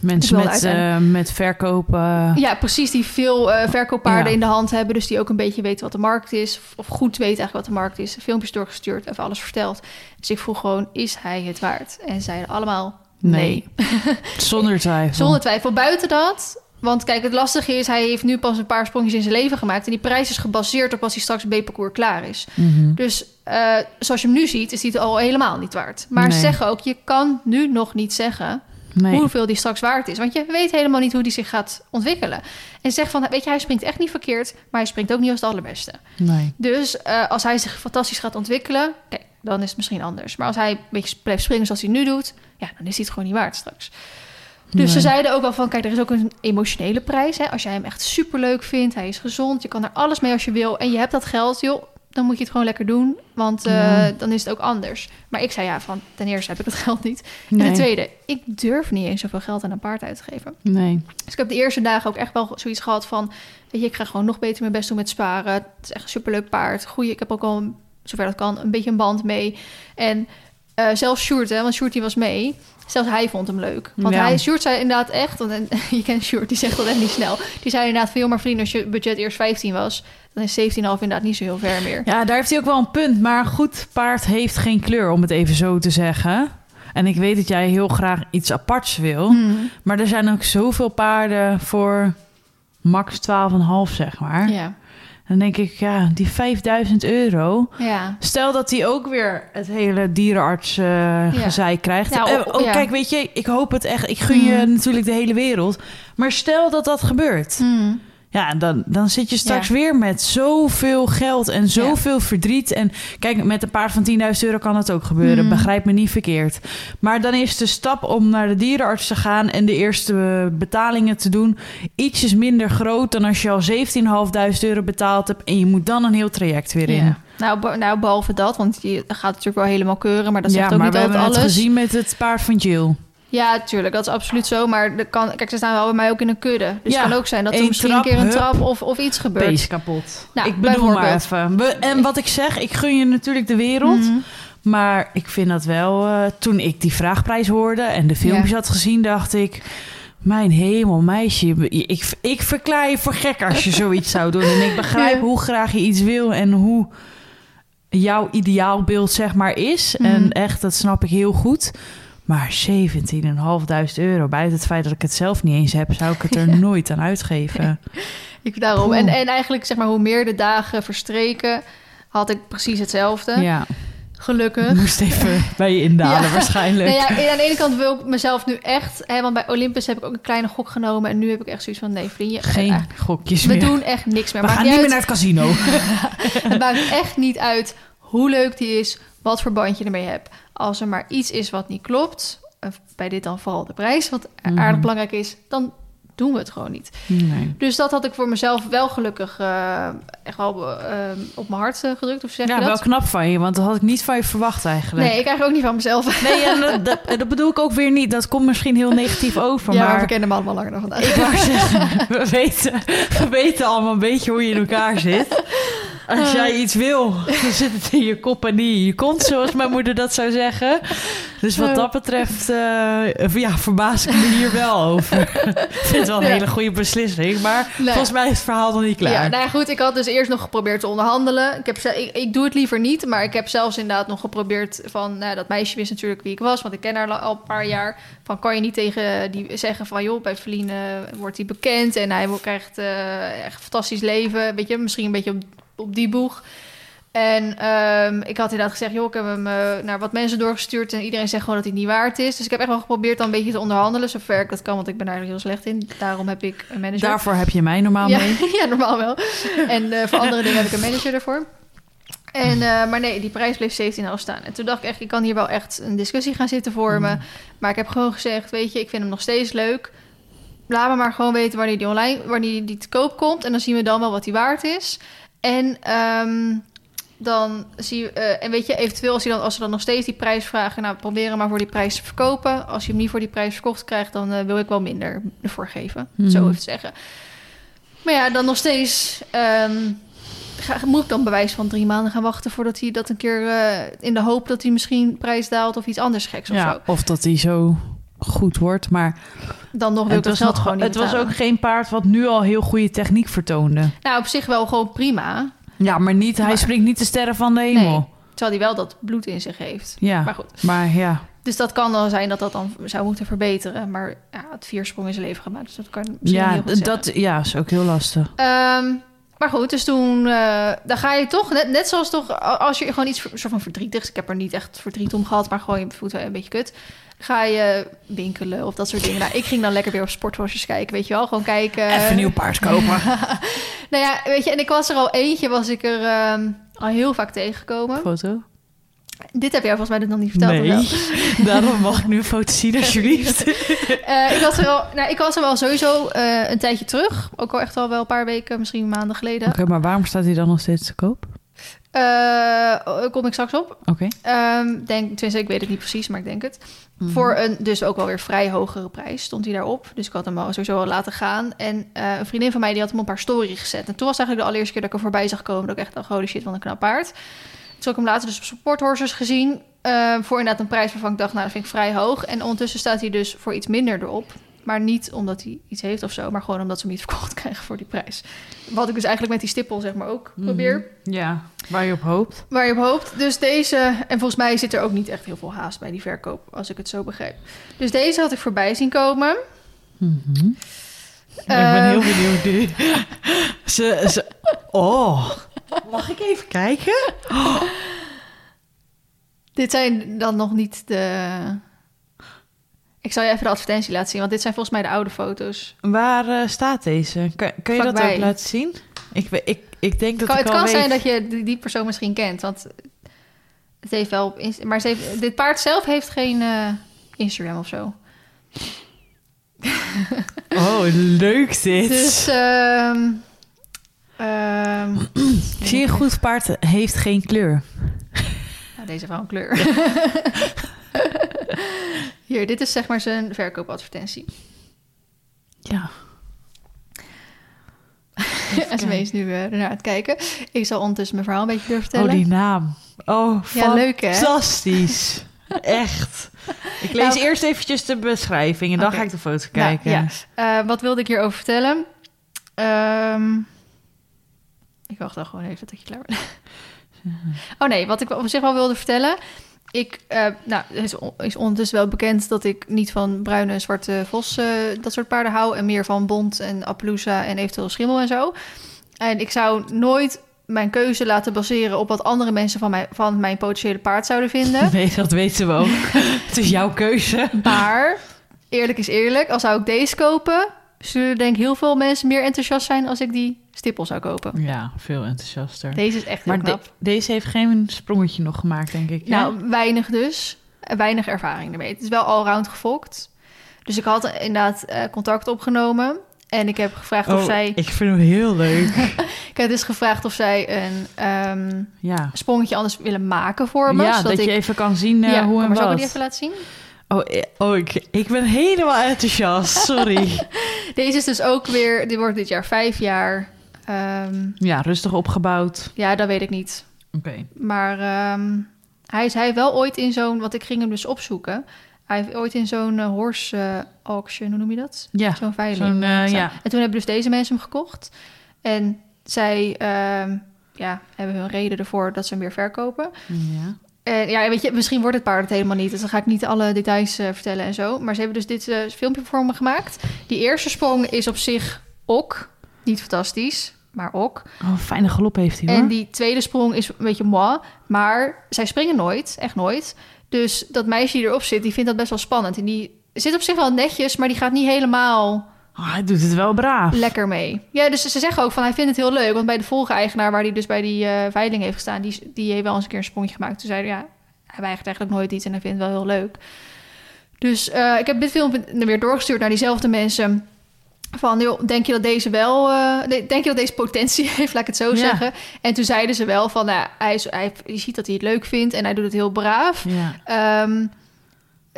Mensen met, eh, met verkopen. Ja, precies. Die veel eh verkooppaarden Ja. in de hand hebben. Dus die ook een beetje weten wat de markt is. Of, of goed weten eigenlijk wat de markt is. Filmpjes doorgestuurd, even alles verteld. Dus ik vroeg gewoon, is hij het waard? En zeiden allemaal nee. Nee. Zonder twijfel. Zonder twijfel. Buiten dat... Want kijk, het lastige is, hij heeft nu pas een paar sprongjes in zijn leven gemaakt. En die prijs is gebaseerd op als hij straks B-parcours klaar is. Mhm. Dus eh, zoals je hem nu ziet, is hij het al helemaal niet waard. Maar Nee. ze zeggen ook, je kan nu nog niet zeggen Nee. hoeveel die straks waard is. Want je weet helemaal niet hoe die zich gaat ontwikkelen. En zeg van, weet je, hij springt echt niet verkeerd, maar hij springt ook niet als het allerbeste. nee. Dus eh, als hij zich fantastisch gaat ontwikkelen, kijk, dan is het misschien anders. Maar als hij een beetje blijft springen zoals hij nu doet, ja, dan is hij het gewoon niet waard straks. Dus ze zeiden ook wel van, kijk, er is ook een emotionele prijs. Hè? Als jij hem echt superleuk vindt, hij is gezond, je kan er alles mee als je wil en je hebt dat geld, joh, dan moet je het gewoon lekker doen, want eh, Ja. dan is het ook anders. Maar ik zei ja, van ten eerste heb ik het geld niet. En ten tweede, ik durf niet eens zoveel geld aan een paard uit te geven. Nee. Dus ik heb de eerste dagen ook echt wel zoiets gehad van... weet je, ik ga gewoon nog beter mijn best doen met sparen. Het is echt een superleuk paard. Goeie, ik heb ook al, een- zover dat kan, een beetje een band mee. En eh, zelfs Sjoerd, hè, want Sjoerd die was mee... Zelfs hij vond hem leuk. Want Ja. hij, Sjoerd zei inderdaad echt... Want, en, je kent Sjoerd, die zegt dat echt niet snel. Die zei inderdaad veel maar vrienden... als je budget eerst 15 was... dan is 17,5 inderdaad niet zo heel ver meer. Ja, daar heeft hij ook wel een punt. Maar een goed paard heeft geen kleur, om het even zo te zeggen. En ik weet dat jij heel graag iets aparts wil. Hmm. Maar er zijn ook zoveel paarden voor max 12,5, zeg maar. Ja. Dan denk ik, ja, die 5000 euro. ja. Stel dat hij ook weer het hele dierenarts eh gezeik krijgt. Ja, Eh, o- oh, kijk, weet je, ik hoop het echt. Ik gun je Mm. natuurlijk de hele wereld. Maar stel dat dat gebeurt. Hmm. Ja, dan, dan zit je straks Ja. weer met zoveel geld en zoveel verdriet. En kijk, met een paard van 10.000 euro kan het ook gebeuren. Mm. Begrijp me niet verkeerd. Maar dan is de stap om naar de dierenarts te gaan en de eerste betalingen te doen ietsjes minder groot dan als je al 17.500 euro betaald hebt en je moet dan een heel traject weer in. Ja. Nou, nou, behalve dat, want je gaat natuurlijk wel helemaal keuren, maar dat zegt ja, ook maar niet we altijd hebben alles. het gezien met het paard van Jill. Ja, tuurlijk, dat is absoluut zo. Maar er kan, kijk, ze staan wel bij mij ook in een kudde. Dus Ja, het kan ook zijn dat er misschien trap, een keer een hup. trap of, of iets gebeurt. Beest kapot. Nou, ik bedoel maar even. We, en wat ik zeg, ik gun je natuurlijk de wereld. Mhm. Maar ik vind dat wel... eh, toen ik die vraagprijs hoorde en de filmpjes Ja. had gezien, dacht ik... Mijn hemel, meisje. Ik, ik verklaar je voor gek als je zoiets zou doen. En ik begrijp Ja. hoe graag je iets wil en hoe jouw ideaalbeeld zeg maar is. Mhm. En echt, dat snap ik heel goed. Maar 17.500 euro, buiten het feit dat ik het zelf niet eens heb, zou ik het er nooit aan uitgeven. Ik daarom. Poeh. En, en eigenlijk, zeg maar, hoe meer de dagen verstreken, had ik precies hetzelfde. Ja, Gelukkig. moest even bij je indalen Ja. waarschijnlijk. Nee, ja, aan de ene kant wil ik mezelf nu echt... Hè, want bij Olympus heb ik ook een kleine gok genomen... en nu heb ik echt zoiets van... nee, vriendje, Geen eh, gokjes we meer. doen echt niks meer. We Maakt gaan niet uit. meer naar het casino. Het maakt echt niet uit hoe leuk die is, wat voor band je ermee hebt. Als er maar iets is wat niet klopt, of bij dit dan vooral de prijs, wat Mhm. aardig belangrijk is, dan doen we het gewoon niet. Nee. Dus dat had ik voor mezelf wel gelukkig eh, echt wel eh, op mijn hart eh, gedrukt, of zeg Ja, je wel knap van je, want dat had ik niet van je verwacht eigenlijk. Nee, ik krijg ook niet van mezelf. Nee, en dat, dat, dat bedoel ik ook weer niet. Dat komt misschien heel negatief over, ja, maar we kennen hem allemaal langer dan vandaag. Ik wou zeggen, we weten, we weten allemaal een beetje hoe je in elkaar zit. Als jij iets wil, dan zit het in je kop en niet in je kont, zoals mijn moeder dat zou zeggen. Dus wat dat betreft, eh, ja, verbaas ik me hier wel over. ik vind het wel een Ja. hele goede beslissing, maar Nee. volgens mij is het verhaal nog niet klaar. Ja, nou ja, goed. Ik had dus eerst nog geprobeerd te onderhandelen. Ik, heb, ik, ik doe het liever niet, maar ik heb zelfs inderdaad nog geprobeerd van... Nou, dat meisje wist natuurlijk wie ik was, want ik ken haar al een paar jaar. Van, kan je niet tegen die zeggen van... joh, bij Feline wordt hij bekend en hij krijgt eh, echt een fantastisch leven. Weet je, misschien een beetje op, op die boeg. En ehm, ik had inderdaad gezegd, joh, ik heb hem eh, naar wat mensen doorgestuurd... en iedereen zegt gewoon dat hij niet waard is. Dus ik heb echt wel geprobeerd dan een beetje te onderhandelen... zover ik dat kan, want ik ben daar heel slecht in. Daarom heb ik een manager. Daarvoor heb je mij normaal Ja, mee. ja, normaal wel. En eh, voor andere dingen heb ik een manager ervoor. En, eh, maar nee, die prijs bleef 17,5 staan. En toen dacht ik echt, ik kan hier wel echt een discussie gaan zitten vormen. Mm. Maar ik heb gewoon gezegd, weet je, ik vind hem nog steeds leuk. Laat me maar gewoon weten wanneer die online, wanneer die te koop komt. En dan zien we dan wel wat die waard is. En ehm, dan zie je, eh, en weet je, eventueel als, je dan, als ze dan nog steeds die prijs vragen, nou proberen maar voor die prijs te verkopen. Als je hem niet voor die prijs verkocht krijgt, dan eh, wil ik wel minder ervoor geven. Mhm. Zo even zeggen. Maar ja, dan nog steeds ga, moet ik dan bewijs van drie maanden gaan wachten voordat hij dat een keer eh, in de hoop dat hij misschien prijs daalt of iets anders geks of Ja, zo. of dat die zo goed wordt, maar Dan nog wil ik het geld nog, gewoon niet het was ook geen paard wat nu al heel goede techniek vertoonde. Nou, op zich wel gewoon prima. Ja, maar niet, hij springt niet de sterren van de hemel. Nee. Terwijl hij wel dat bloed in zich heeft. Ja, Maar goed. maar ja. Dus dat kan dan zijn dat dat dan zou moeten verbeteren. Maar ja, het viersprong in zijn leven gemaakt. Dus dat kan Ja, heel goed dat ja, is ook heel lastig. Ehm, maar goed, dus toen... eh, dan ga je toch, net, net zoals toch... Als je gewoon iets soort van verdrietigs... Ik heb er niet echt verdriet om gehad, maar gewoon je voelt wel een beetje kut. Ga je winkelen of dat soort dingen. Nou, ik ging dan lekker weer op sporthorses kijken, weet je wel. Gewoon kijken. Even een nieuw paard kopen. nou ja, weet je, en ik was er al eentje, was ik er ehm, al heel vaak tegengekomen. Foto? Dit heb jij volgens mij nog niet verteld. Nee, daarom mag ik nu een foto zien alsjeblieft. Eh, ik, was er al, nou, ik was er wel sowieso eh, een tijdje terug. Ook al echt al wel een paar weken, misschien maanden geleden. Oké, maar waarom staat hij dan nog steeds te koop? Eh, kom ik straks op. Oké. Ehm denk, tenminste, ik weet het niet precies, maar ik denk het. Mhm. Voor een dus ook wel weer vrij hogere prijs stond hij daarop. Dus ik had hem al sowieso al laten gaan. En eh, een vriendin van mij die had hem op haar story gezet. En toen was eigenlijk de allereerste keer dat ik er voorbij zag komen... dat ik echt dacht, holy shit, wat een knap paard. Toen heb ik hem later dus op Sporthorses gezien... eh, voor inderdaad een prijs waarvan ik dacht, nou, dat vind ik vrij hoog. En ondertussen staat hij dus voor iets minder erop. Maar niet omdat hij iets heeft of zo... maar gewoon omdat ze hem niet verkocht krijgen voor die prijs. Wat ik dus eigenlijk met die stippel zeg maar ook Mhm. probeer. Ja, waar je op hoopt. Waar je op hoopt. Dus deze, en volgens mij zit er ook niet echt heel veel haast bij die verkoop, als ik het zo begrijp. Dus deze had ik voorbij zien komen. Mhm. ik ben Eh, heel benieuwd nu. ze, ze, oh, mag ik even kijken? Dit zijn dan nog niet de. Ik zal je even de advertentie laten zien, want dit zijn volgens mij de oude foto's. Waar eh, staat deze? Kan, kun je dat ook laten zien? Ik, ik, ik denk dat Kan, ik het kan weet. zijn dat je die, die persoon misschien kent, want het heeft wel. Maar ze heeft, dit paard zelf heeft geen eh, Instagram of zo. Oh, leuk dit. Dus. ehm ehm, Zie je, een goed paard heeft geen kleur. Nou, deze een kleur. Hier, dit is zeg maar zijn verkoopadvertentie. Ja. Esmee is nu ernaar aan het kijken. Ik zal ondertussen mijn verhaal een beetje durven Oh, vertellen. die naam. Oh, Ja, leuk, hè? Fantastisch. Echt. Ik lees Nou, eerst eventjes de beschrijving en dan ga ik de foto Nou, kijken. ja. Eh, wat wilde ik hierover vertellen? Ehm, ik wacht dan gewoon even tot je klaar bent. oh nee, wat ik op zich wel wilde vertellen... ik, eh, nou, het is, on- is ondertussen wel bekend dat ik niet van bruine en zwarte vos, eh, dat soort paarden hou. En meer van bont en Appaloosa en eventueel schimmel en zo. En ik zou nooit mijn keuze laten baseren op wat andere mensen van, mij, van mijn potentiële paard zouden vinden. Nee, dat weten we ook. het is jouw keuze. Maar eerlijk is eerlijk, als zou ik deze kopen, zullen denk ik heel veel mensen meer enthousiast zijn als ik die stippel zou kopen. Ja, veel enthousiaster. Deze is echt heel maar de- knap. deze heeft geen sprongetje nog gemaakt, denk ik. ja? Nou, weinig dus. Weinig ervaring ermee. Het is wel allround gefokt. Dus ik had inderdaad eh, contact opgenomen. En ik heb gevraagd of Oh, zij... ik vind hem heel leuk. Ik heb dus gevraagd of zij een ehm, ja. sprongetje anders willen maken voor me. ja, zodat dat ik... je even kan zien eh, ja, hoe en maar zal ik wat. die even laten zien? Oh, eh, oh ik, ik ben helemaal enthousiast. Sorry. Deze is dus ook weer... Die wordt dit jaar vijf jaar. Ehm, ja, rustig opgebouwd. ja, dat weet ik niet. Oké. Maar ehm, hij is hij wel ooit in zo'n... Want ik ging hem dus opzoeken. Hij heeft ooit in zo'n eh, horse eh, auction, hoe noem je dat? Ja, Zo'n veiling. zo'n, eh, ja. En toen hebben dus deze mensen hem gekocht. En zij ehm, ja, hebben hun reden ervoor dat ze hem weer verkopen. ja. En ja, weet je, misschien wordt het paard het helemaal niet. Dus dan ga ik niet alle details vertellen en zo. Maar ze hebben dus dit filmpje voor me gemaakt. Die eerste sprong is op zich ok. Niet fantastisch, maar ok. Oh, fijne galop heeft hij hoor. En die tweede sprong is een beetje moi. Maar zij springen nooit, echt nooit. Dus dat meisje die erop zit, die vindt dat best wel spannend. En die zit op zich wel netjes, maar die gaat niet helemaal Oh, hij doet het wel braaf. lekker mee. Ja, dus ze zeggen ook van hij vindt het heel leuk. Want bij de vorige eigenaar, waar hij dus bij die eh, veiling heeft gestaan, die, die heeft wel eens een keer een sprongje gemaakt. Toen zei hij, ja, hij weigert eigenlijk nooit iets en hij vindt het wel heel leuk. Dus eh, ik heb dit filmpje weer doorgestuurd naar diezelfde mensen. Van, joh, denk je dat deze wel, de- denk je dat deze potentie heeft, laat ik het zo Ja. zeggen. En toen zeiden ze wel van, nou, hij is, hij, je ziet dat hij het leuk vindt en hij doet het heel braaf. Ja. Ehm,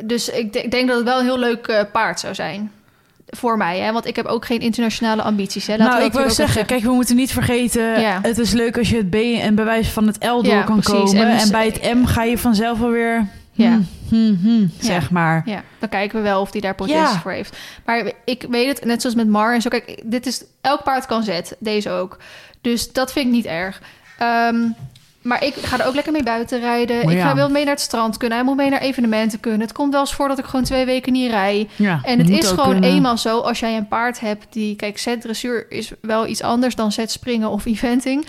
dus ik, denk- ik denk dat het wel een heel leuk eh, paard zou zijn. Voor mij, hè? want ik heb ook geen internationale ambities. Hè? Laten nou, we ik wil zeggen, kijk, we moeten niet vergeten... Ja. het is leuk als je het B en bewijs van het L door Ja, kan precies. komen. En En, dus- bij het M ga je vanzelf alweer... Ja. hmm, hmm, Ja. zeg maar. Ja, dan kijken we wel of hij daar potentie voor heeft. Maar ik weet het, net zoals met Mar en zo. Kijk, dit is elk paard kan zet, deze ook. Dus dat vind ik niet erg. Ehm, maar ik ga er ook lekker mee buiten rijden. Maar ik ja. ga wel mee naar het strand kunnen. Hij moet mee naar evenementen kunnen. Het komt wel eens voor dat ik gewoon twee weken niet rij. Ja, En het is gewoon kunnen. eenmaal zo, als jij een paard hebt die... Kijk, dressuur is wel iets anders dan springen of eventing.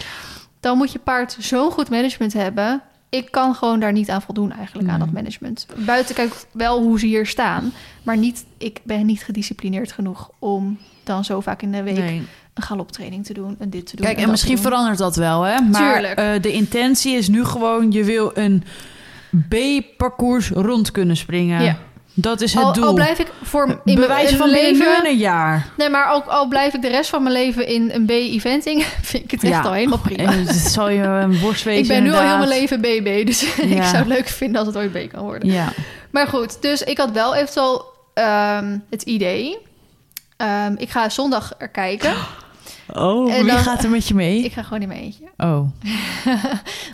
Dan moet je paard zo'n goed management hebben. Ik kan gewoon daar niet aan voldoen eigenlijk, aan dat management. Buiten kijk wel hoe ze hier staan. Maar niet, ik ben niet gedisciplineerd genoeg om dan zo vaak in de week Nee. een galoptraining te doen en dit te doen. Kijk, en misschien verandert dat wel, hè? Maar eh, de intentie is nu gewoon... je wil een B-parcours rond kunnen springen. Ja. Dat is het Al, doel. al blijf ik voor in mijn- van leven... een jaar. Nee, maar ook al blijf ik de rest van mijn leven in een B-eventing... vind ik het echt Ja. al helemaal prima. En het zal je een wezen, Ik ben nu al heel mijn leven BB, dus ik zou het leuk vinden als het ooit B kan worden. Ja. Maar goed, dus ik had wel eventueel ehm, het idee. Ehm, ik ga zondag er kijken. Oh, En wie dan- gaat er met je mee? Ik ga gewoon in mijn eentje. Oh,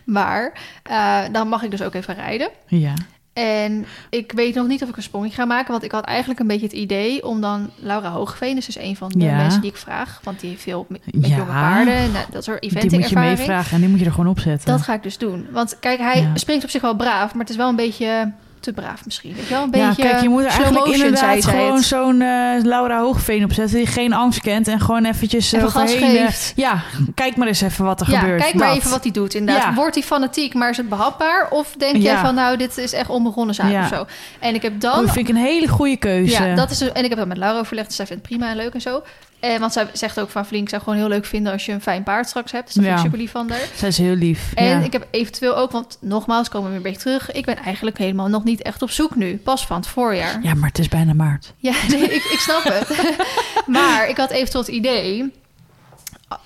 Maar eh, dan mag ik dus ook even rijden. ja. En ik weet nog niet of ik een sprongje ga maken. Want ik had eigenlijk een beetje het idee om dan Laura Hoogveen... is dus een van de Ja. mensen die ik vraag. Want die heeft veel met, met Ja. jonge paarden. En eh, dat soort Die moet eventing je meevragen en die moet je er gewoon opzetten. Dat ga ik dus doen. Want kijk, hij Ja. springt op zich wel braaf, maar het is wel een beetje te braaf misschien. Weet je wel, een ja, beetje kijk, je moet er eigenlijk motion, inderdaad gewoon zo'n eh, Laura Hoogveen opzetten... die geen angst kent en gewoon eventjes Even gas overheen... eh, ja, kijk maar eens even wat er Ja, gebeurt. kijk maar Dat. even wat hij doet inderdaad. Ja. Wordt hij fanatiek, maar is het behapbaar? Of denk jij van, nou, dit is echt onbegonnen zaak of zo? En ik heb Oh, dan... dat vind ik een hele goede keuze. ja, dat is, en ik heb dat met Laura overlegd, dus zij vindt het prima en leuk en zo. En, want zij zegt ook van, Flink, ik zou gewoon heel leuk vinden als je een fijn paard straks hebt. Dus dat vind ik Ja. super lief van haar. Zij is heel lief. En ja. ik heb eventueel ook, want nogmaals komen we weer een beetje terug. Ik ben eigenlijk helemaal nog niet echt op zoek nu. Pas van het voorjaar. ja, maar het is bijna maart. Ja, nee, ik, ik snap het. maar ik had eventueel het idee.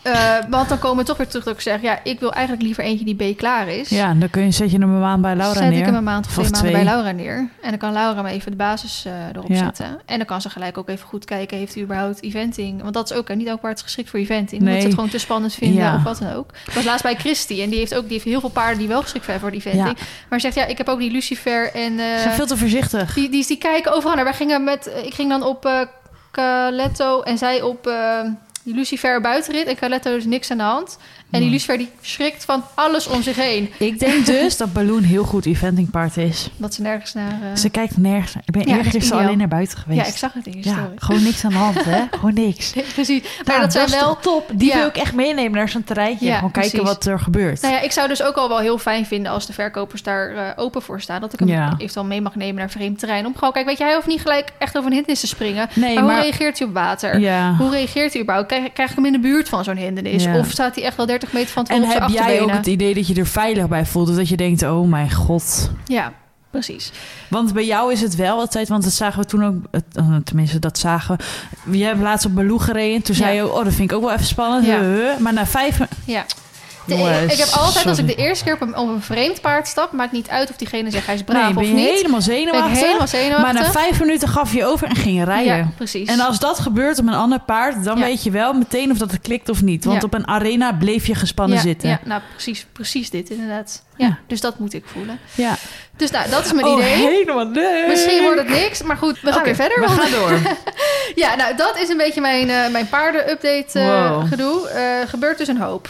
Eh, want dan komen we toch weer terug dat ik zeg... ja, ik wil eigenlijk liever eentje die B klaar is. Ja, dan kun je, zet je hem een maand bij Laura Zet neer. ik hem een maand of twee maanden twee. bij Laura neer. En dan kan Laura me even de basis eh, erop Ja. zetten. En dan kan ze gelijk ook even goed kijken... heeft hij überhaupt eventing? Want dat is ook... niet elk paard is geschikt voor eventing. Nee. Ze het gewoon te spannend vinden Ja. of wat dan ook. Ik was laatst bij Christy. En die heeft ook die heeft heel veel paarden die wel geschikt zijn voor die eventing. Maar ze zegt, ja, ik heb ook die Lucifer en... eh, Ze zijn veel te voorzichtig. die, die, die kijken overal naar. Wij gingen met, ik ging dan op Caletto en zij op Lucifer buitenrit. En Caletto is niks aan de hand. En die Lucifer die schrikt van alles om zich heen. Ik denk dus dat Balloon heel goed eventing part is. Dat ze nergens naar... uh... Ze kijkt nergens. Ik ben Ja, eerder ideaal. alleen naar buiten geweest. Ja, ik zag het in je Ja, gewoon niks aan de hand, hè? Gewoon niks. Nee, precies. Maar Nou, dat zijn is wel... top. Die Ja. wil ik echt meenemen naar zo'n terreintje. Ja, gewoon kijken wat er gebeurt. Nou ja, ik zou dus ook al wel heel fijn vinden als de verkopers daar eh, open voor staan. Dat ik hem Ja. eventueel mee mag nemen naar vreemd terrein. Om gewoon, kijk, weet je, hij hoeft niet gelijk echt over een hindernis te springen. nee, maar, maar... hoe reageert hij op water? ja. Hoe reageert hij überhaupt? Krijg, krijg ik hem in de buurt van zo'n hindernis? Of staat hij echt wel 30 meter van het En heb jij ook het idee dat je er veilig bij voelt? Dat je denkt, oh mijn god. Ja, precies. Want bij jou is het wel altijd, want dat zagen we toen ook, het- eh, tenminste dat zagen we. Je hebt laatst op Baloo gereden. Toen zei je, oh dat vind ik ook wel even spannend. Ja. Maar na vijf... Ja. De- ik heb altijd, als ik de eerste keer op een, op een vreemd paard stap... maakt niet uit of diegene zegt hij is Nee, braaf ben of je niet. helemaal ben ik zenuwachtig. helemaal zenuwachtig. Maar na vijf minuten gaf je over en ging je rijden. Ja, precies. En als dat gebeurt op een ander paard, dan Ja. weet je wel meteen of dat het klikt of niet. Want Ja. op een arena bleef je gespannen zitten. Ja, nou precies, precies dit inderdaad. Ja, dus dat moet ik voelen. Ja. Dus nou, dat is mijn oh, idee. helemaal leuk. Misschien wordt het niks, maar goed, we gaan weer verder. We gaan door. Ja, nou, dat is een beetje mijn, eh, mijn paarden-update eh, Wow. gedoe. Eh gebeurt dus een hoop.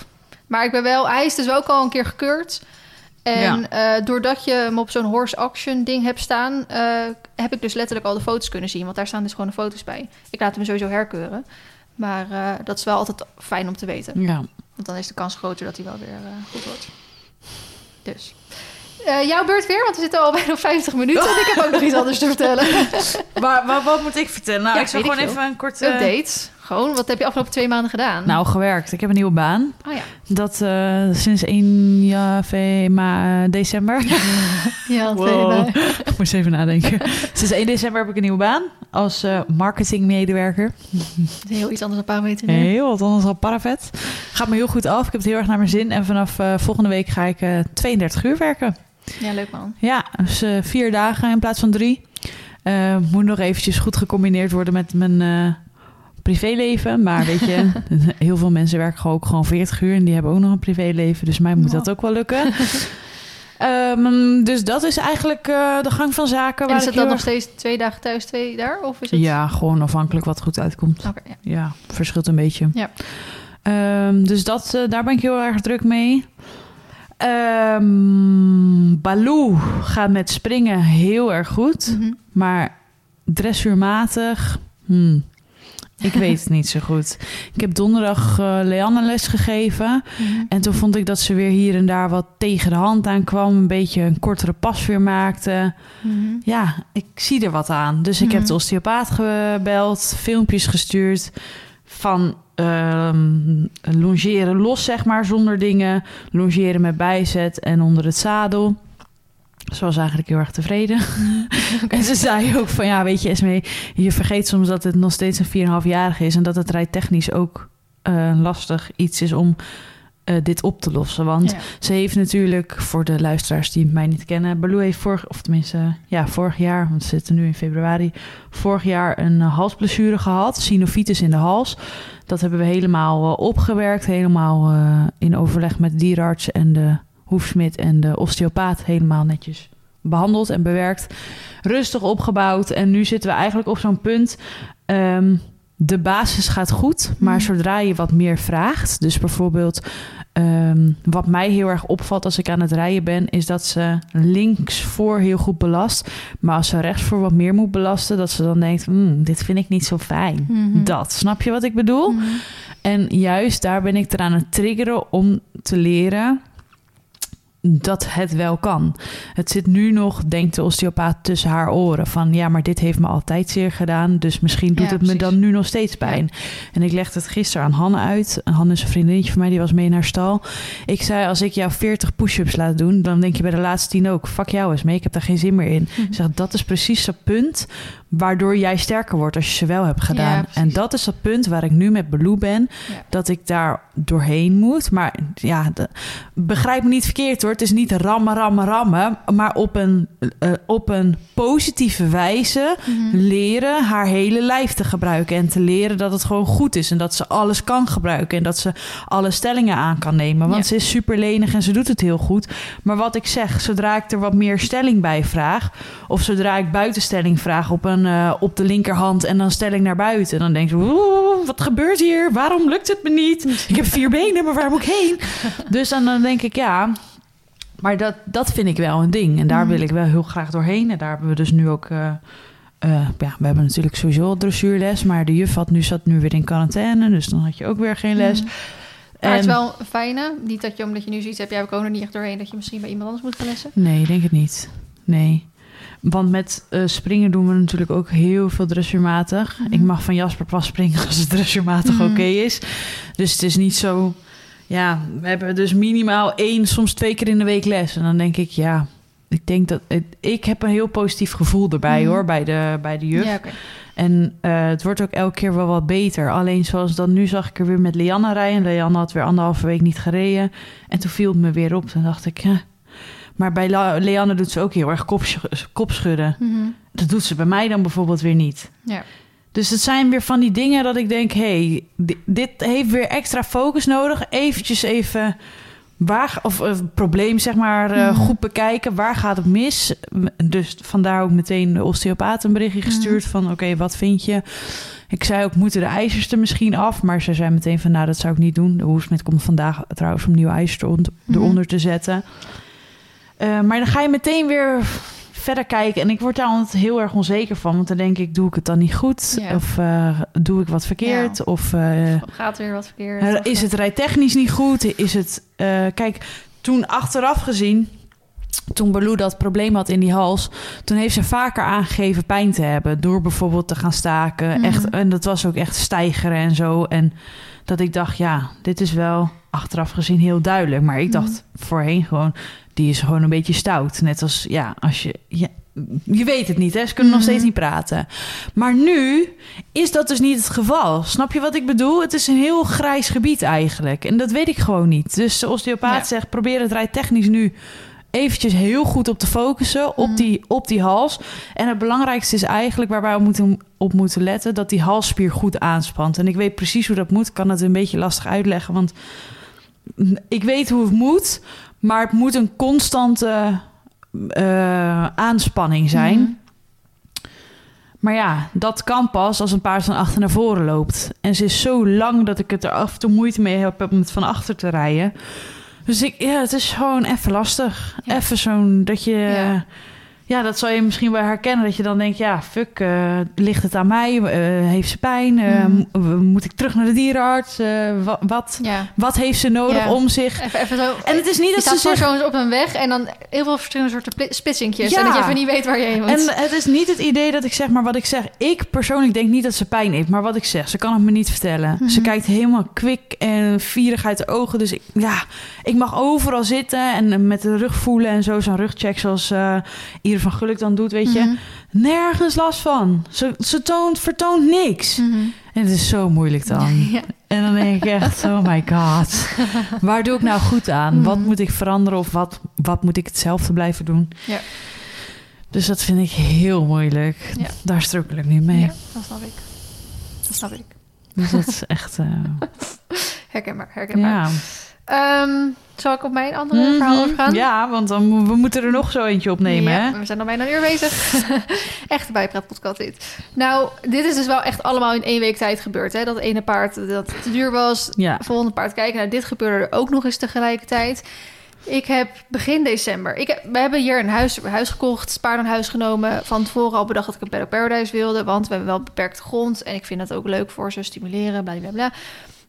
Maar ik ben wel, hij is dus ook al een keer gekeurd. En eh, doordat je hem op zo'n horse auction ding hebt staan, eh, heb ik dus letterlijk al de foto's kunnen zien. Want daar staan dus gewoon de foto's bij. Ik laat hem sowieso herkeuren. Maar eh, dat is wel altijd fijn om te weten. ja. Want dan is de kans groter dat hij wel weer goed wordt. Dus. Jouw beurt weer, want we zitten al bijna op 50 minuten. En ik heb ook nog iets anders te vertellen. Maar, maar wat moet ik vertellen? Nou, Ja, ik ik gewoon even een korte... Update. Gewoon, wat heb je afgelopen twee maanden gedaan? Nou, gewerkt. Ik heb een nieuwe baan. Oh ja. Dat eh, sinds 1 ja, ma- december. Ja, Wow. ik moest even nadenken. Sinds 1 december heb ik een nieuwe baan als eh, marketingmedewerker. Heel iets anders dan parameter. Heel wat anders dan paravet. Gaat me heel goed af. Ik heb het heel erg naar mijn zin. En vanaf eh, volgende week ga ik eh 32 uur werken. Ja, leuk man. Ja, dus eh, vier dagen in plaats van drie. Eh, moet nog eventjes goed gecombineerd worden met mijn eh, privéleven. Maar weet je, heel veel mensen werken gewoon ook gewoon 40 uur en die hebben ook nog een privéleven. Dus mij moet dat ook wel lukken. Ehm, dus dat is eigenlijk eh, de gang van zaken. En waar is ik het dan nog steeds twee dagen thuis, twee daar? Of is het... Ja, gewoon afhankelijk wat goed uitkomt. Ja. Ja, verschilt een beetje. Ja. Ehm, dus dat, eh, daar ben ik heel erg druk mee. Baloo gaat met springen heel erg goed. Mhm. Maar dressuurmatig, hmm, ik weet het niet zo goed. Ik heb donderdag eh Leanne les gegeven. Mhm. En toen vond ik dat ze weer hier en daar wat tegen de hand aankwam. Een beetje een kortere pas weer maakte. Mhm. Ja, ik zie er wat aan. Dus ik heb Mhm. de osteopaat gebeld, filmpjes gestuurd van ehm, longeren los, zeg maar, zonder dingen. Longeren met bijzet en onder het zadel. Ze was eigenlijk heel erg tevreden. En ze zei ook van, ja, weet je, Esmee, je vergeet soms dat het nog steeds een 4,5-jarige is... en dat het rijtechnisch ook eh, lastig iets is om eh, dit op te lossen. Want Ja. ze heeft natuurlijk, voor de luisteraars die mij niet kennen... Baloo heeft vorig, of tenminste, ja, vorig jaar, want we zitten nu in februari... vorig jaar een halsblessure gehad, synovitis in de hals. Dat hebben we helemaal eh, opgewerkt, helemaal in overleg met de dierenarts... en de hoefsmid en de osteopaat helemaal netjes behandeld en bewerkt. Rustig opgebouwd en nu zitten we eigenlijk op zo'n punt... ehm, de basis gaat goed, maar Mhm. zodra je wat meer vraagt, dus bijvoorbeeld ehm, wat mij heel erg opvalt als ik aan het rijden ben, is dat ze links voor heel goed belast, maar als ze rechts voor wat meer moet belasten, dat ze dan denkt, "Hmm, dit vind ik niet zo fijn. Mhm. Dat, snap je wat ik bedoel? Mhm. En juist daar ben ik eraan het triggeren om te leren dat het wel kan. Het zit nu nog, denkt de osteopaat, tussen haar oren. Van ja, maar dit heeft me altijd zeer gedaan. Dus misschien doet Ja, het me dan nu nog steeds pijn. En ik legde het gisteren aan Hanne uit. Hanne is een vriendinnetje van mij, die was mee naar stal. Ik zei, als ik jou 40 push-ups laat doen... dan denk je bij de laatste 10 ook... fuck jou eens mee, ik heb daar geen zin meer in. Ik zeg, dat is precies dat punt... waardoor jij sterker wordt als je ze wel hebt gedaan. Ja, en dat is dat punt waar ik nu met Baloo ben... Dat ik daar doorheen moet. Maar ja, de- begrijp me niet verkeerd hoor. Het is niet rammen, rammen, rammen. Maar op een, eh, op een positieve wijze Mhm. leren haar hele lijf te gebruiken. En te leren dat het gewoon goed is. En dat ze alles kan gebruiken. En dat ze alle stellingen aan kan nemen. Want Ja. ze is super lenig en ze doet het heel goed. Maar wat ik zeg, zodra ik er wat meer stelling bij vraag. Of zodra ik buitenstelling vraag op, een, eh, op de linkerhand. En dan stelling naar buiten. Dan denk ze, "Oeh, wat gebeurt hier? Waarom lukt het me niet? Ik heb vier benen, maar waar moet ik heen? Dus dan, dan denk ik, ja... Maar dat, dat vind ik wel een ding. En daar Mhm. wil ik wel heel graag doorheen. En daar hebben we dus nu ook... eh, eh, ja, we hebben natuurlijk sowieso dressuurles. Maar de juf had nu, zat nu weer in quarantaine. Dus dan had je ook weer geen les. Mhm. Maar het is wel fijne. Niet dat je, omdat je nu zoiets hebt, jij hebt ook nog niet echt doorheen dat je misschien bij iemand anders moet gaan lessen. Nee, ik denk het niet. Nee. Want met eh, springen doen we natuurlijk ook heel veel dressuurmatig. Mhm. Ik mag van Jasper pas springen als het dressuurmatig oké is. Dus het is niet zo... Ja, we hebben dus minimaal één, soms twee keer in de week les. En dan denk ik, ja... Ik denk dat... Het, ik heb een heel positief gevoel erbij, Mhm. hoor, bij de, bij de juf. Ja, oké. En eh, het wordt ook elke keer wel wat beter. Alleen zoals dan nu zag ik er weer met Lianne rijden. Lianne had weer anderhalve week niet gereden. En toen viel het me weer op. Toen dacht ik, ja. Maar bij Lianne doet ze ook heel erg kopsch- kopschudden. Mhm. Dat doet ze bij mij dan bijvoorbeeld weer niet. Ja. Dus het zijn weer van die dingen dat ik denk... hé, hey, di- dit heeft weer extra focus nodig. Eventjes even... Waar, of een probleem, zeg maar, eh, Mhm. goed bekijken. Waar gaat het mis? Dus vandaar ook meteen de osteopaat een berichtje Mhm. gestuurd... van oké, wat vind je? Ik zei ook, moeten de ijzers er misschien af? Maar ze zei meteen van, nou, dat zou ik niet doen. De hoesmet komt vandaag trouwens om nieuwe ijzers Mhm. eronder te zetten. Eh, maar dan ga je meteen weer verder kijken. En ik word daar altijd heel erg onzeker van. Want dan denk ik, doe ik het dan niet goed? Ja. Of eh, doe ik wat verkeerd? Of eh, Gaat er weer wat verkeerd? eh, is het rijtechnisch niet goed? Is het... kijk, toen achteraf gezien... Toen Baloo dat probleem had in die hals... toen heeft ze vaker aangegeven pijn te hebben... door bijvoorbeeld te gaan staken. Mhm. Echt, en dat was ook echt stijgeren en zo. En dat ik dacht, ja, dit is wel achteraf gezien heel duidelijk. Maar ik dacht Mhm. voorheen gewoon... die is gewoon een beetje stout. Net als, ja, als je... Ja, je weet het niet, hè? Ze kunnen nog Mhm. steeds niet praten. Maar nu is dat dus niet het geval. Snap je wat ik bedoel? Het is een heel grijs gebied eigenlijk. En dat weet ik gewoon niet. Dus de osteopaat Ja. zegt... probeer het rijtechnisch nu eventjes heel goed op te focussen. Op, Mhm. die, op die hals. En het belangrijkste is eigenlijk waar wij op moeten, op moeten letten... dat die halsspier goed aanspant. En ik weet precies hoe dat moet. Ik kan het een beetje lastig uitleggen, want... Ik weet hoe het moet, maar het moet een constante eh, aanspanning zijn. Mhm. Maar ja, dat kan pas als een paard van achter naar voren loopt. En ze is zo lang dat ik het er af en toe moeite mee heb om het van achter te rijden. Dus ik, ja, het is gewoon even lastig. Ja. Even zo'n dat je. Ja. Ja. dat zal je misschien wel herkennen. Dat je dan denkt, ja, fuck, eh, ligt het aan mij? Eh, heeft ze pijn? Eh, Mhm. m- Moet ik terug naar de dierenarts? Wa- wat, Ja. wat heeft ze nodig Ja. om zich... Even, even zo. En het is niet dat ze zich zo'n op een weg en dan heel veel verschillende soorten. Ja. En dat je even niet weet waar je heen moet. En het is niet het idee dat ik zeg, maar wat ik zeg. Ik persoonlijk denk niet dat ze pijn heeft, maar wat ik zeg, ze kan het me niet vertellen. Mhm. Ze kijkt helemaal kwik en vierig uit de ogen. Dus ik, ja, ik mag overal zitten en met de rug voelen en zo. Zo'n rugcheck zoals eh Van Geluk dan doet, weet je. Mhm. Nergens last van. Ze, ze toont, vertoont niks. Mhm. En het is zo moeilijk dan. Ja. En dan denk ik echt, oh my god. Waar doe ik nou goed aan? Wat Mhm. moet ik veranderen of wat, wat moet ik hetzelfde blijven doen? Ja. Dus dat vind ik heel moeilijk. Ja. Daar strukkel ik nu mee. Ja, dat snap ik. Dat snap ik. Dus dat is echt... eh, Herkenbaar, herkenbaar. ja. Ehm, zal ik op mijn andere Mhm. verhaal overgaan? Ja, want dan, we moeten er nog zo eentje opnemen, Ja, hè? we zijn al bijna een uur bezig. echt een bijpraatpodcast dit. Nou, dit is dus wel echt allemaal in één week tijd gebeurd. Hè? Dat ene paard dat te duur was. Ja. Volgende paard kijken. Nou, dit gebeurde er ook nog eens tegelijkertijd. Ik heb begin december... Ik heb, we hebben hier een huis, een huis gekocht, paardenhuis genomen. Van tevoren al bedacht dat ik een Paddock Paradise wilde. Want we hebben wel beperkte grond. En ik vind dat ook leuk voor ze, stimuleren, bla bla bla.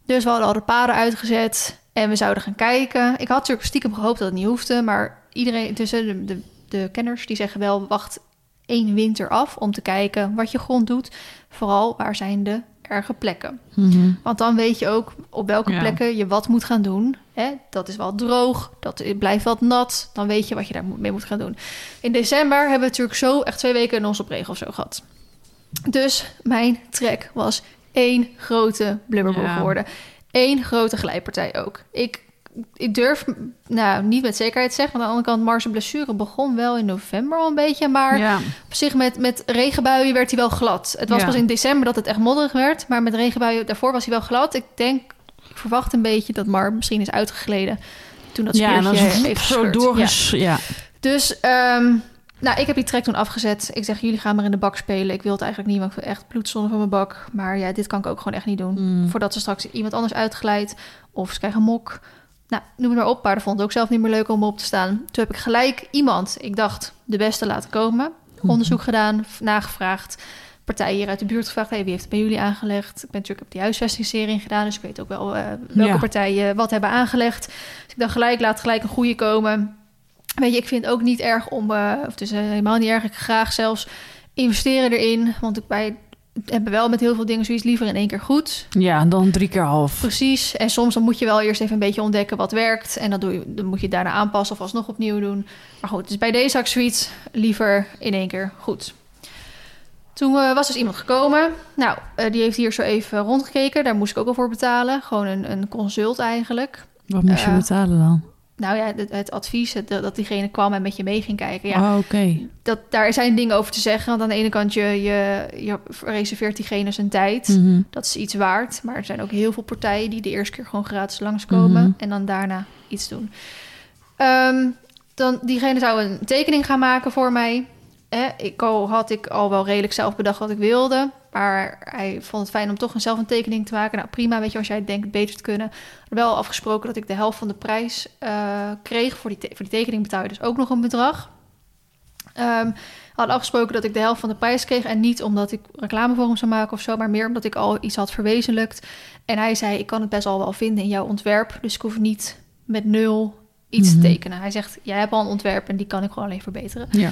Dus we hadden al de paden uitgezet. En we zouden gaan kijken. Ik had natuurlijk stiekem gehoopt dat het niet hoefde. Maar iedereen tussen de, de, de kenners die zeggen wel... wacht één winter af om te kijken wat je grond doet. Vooral waar zijn de erge plekken. Mhm. Want dan weet je ook op welke Ja. plekken je wat moet gaan doen. Hè? Dat is wel droog, dat blijft wat nat. Dan weet je wat je daar moet- mee moet gaan doen. In december hebben we natuurlijk zo echt twee weken een op regen of zo gehad. Dus mijn trek was één grote blubberboel Ja. geworden. Eén grote glijpartij ook. Ik ik durf nou niet met zekerheid te zeggen. Want aan de andere kant, Mars' blessure begon wel in november al een beetje. Maar ja. op zich met, met regenbuien werd hij wel glad. Het was Ja. pas in december dat het echt modderig werd. Maar met regenbuien daarvoor was hij wel glad. Ik denk, ik verwacht een beetje dat Mar misschien is uitgegleden. Toen dat ja, en dan is zo gescheurd. Ja. doorges... Ja. Dus, ehm, nou, ik heb die track toen afgezet. Ik zeg, jullie gaan maar in de bak spelen. Ik wil het eigenlijk niet, want ik heb echt bloedzonde van mijn bak. Maar ja, dit kan ik ook gewoon echt niet doen. Mm. Voordat ze straks iemand anders uitglijdt of ze krijgen een mok. Nou, noem het maar op. Paarden vonden het ook zelf niet meer leuk om op te staan. Toen heb ik gelijk iemand, ik dacht, de beste laten komen. Mhm. Onderzoek gedaan, nagevraagd. Partijen hier uit de buurt gevraagd. Hey, wie heeft het bij jullie aangelegd? Ik ben natuurlijk op die huisvestingsserie gedaan. Dus ik weet ook wel eh, welke Ja. partijen wat hebben aangelegd. Dus ik dacht gelijk, laat gelijk een goede komen. Weet je, ik vind het ook niet erg om... eh, of het is eh, helemaal niet erg. Ik graag zelfs investeren erin. Want ik bij hebben wel met heel veel dingen zoiets liever in één keer goed. ja, dan drie keer half. Precies. En soms dan moet je wel eerst even een beetje ontdekken wat werkt. En dan, doe je, dan moet je het daarna aanpassen of alsnog opnieuw doen. Maar goed, dus bij deze ik zoiets liever in één keer goed. Toen eh, was dus iemand gekomen. Nou, die heeft hier zo even rondgekeken. Daar moest ik ook al voor betalen. Gewoon een, een consult eigenlijk. Wat moest je betalen dan? Nou ja, het, het advies, het, dat diegene kwam en met je mee ging kijken. Ja, Oh, dat, daar zijn dingen over te zeggen. Want aan de ene kant, je, je, je reserveert diegene zijn tijd. Mhm. Dat is iets waard. Maar er zijn ook heel veel partijen die de eerste keer gewoon gratis langskomen. Mhm. En dan daarna iets doen. Ehm, dan, diegene zou een tekening gaan maken voor mij. Eh, ik al, had ik al wel redelijk zelf bedacht wat ik wilde. Maar hij vond het fijn om toch een zelf een tekening te maken. Nou prima, weet je, als jij het denkt beter te kunnen. Wel afgesproken dat ik de helft van de prijs eh, kreeg. Voor die, voor die tekening betaal je dus ook nog een bedrag. Ehm we hadden afgesproken dat ik de helft van de prijs kreeg. En niet omdat ik reclame voor hem zou maken of zo. Maar meer omdat ik al iets had verwezenlijkt. En hij zei, ik kan het best al wel vinden in jouw ontwerp. Dus ik hoef niet met nul iets Mhm. te tekenen. Hij zegt, jij hebt al een ontwerp en die kan ik gewoon alleen verbeteren. Ja.